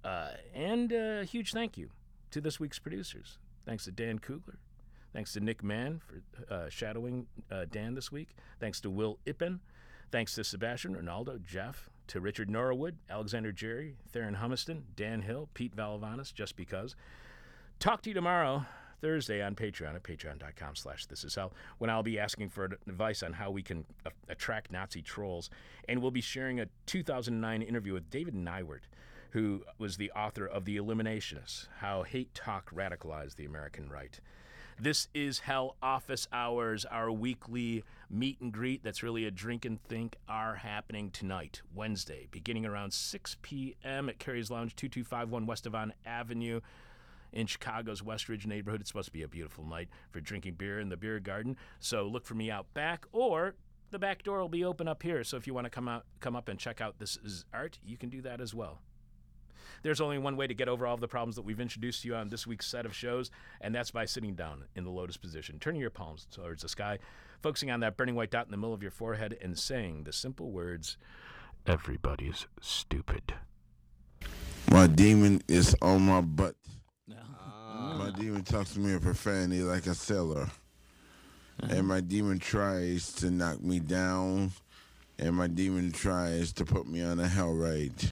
Uh, and a huge thank you to this week's producers. Thanks to Dan Kugler. Thanks to Nick Mann for uh, shadowing uh, Dan this week. Thanks to Will Ippen. Thanks to Sebastian, Ronaldo, Jeff, to Richard Norwood, Alexander Jerry, Theron Humiston, Dan Hill, Pete Valavanis, just because. Talk to you tomorrow, Thursday, on Patreon at patreon.com slash this is hell, when I'll be asking for advice on how we can a- attract Nazi trolls. And we'll be sharing a 2009 interview with David Neiwert, who was the author of The Eliminationists, How Hate Talk Radicalized the American Right. This is Hell Office Hours, our weekly meet and greet that's really a drink and think are happening tonight, Wednesday, beginning around 6 p.m. at Cary's Lounge, 2251 West Devon Avenue in Chicago's West Ridge neighborhood. It's supposed to be a beautiful night for drinking beer in the beer garden. So look for me out back or the back door will be open up here. So if you want to come out come up and check out this is art, you can do that as well. There's only one way to get over all of the problems that we've introduced to you on this week's set of shows, and that's by sitting down in the lotus position, turning your palms towards the sky, focusing on that burning white dot in the middle of your forehead, and saying the simple words, Everybody's stupid. My demon is on my butt. My demon talks to me in profanity like a sailor. And my demon tries to knock me down. And my demon tries to put me on a hell ride.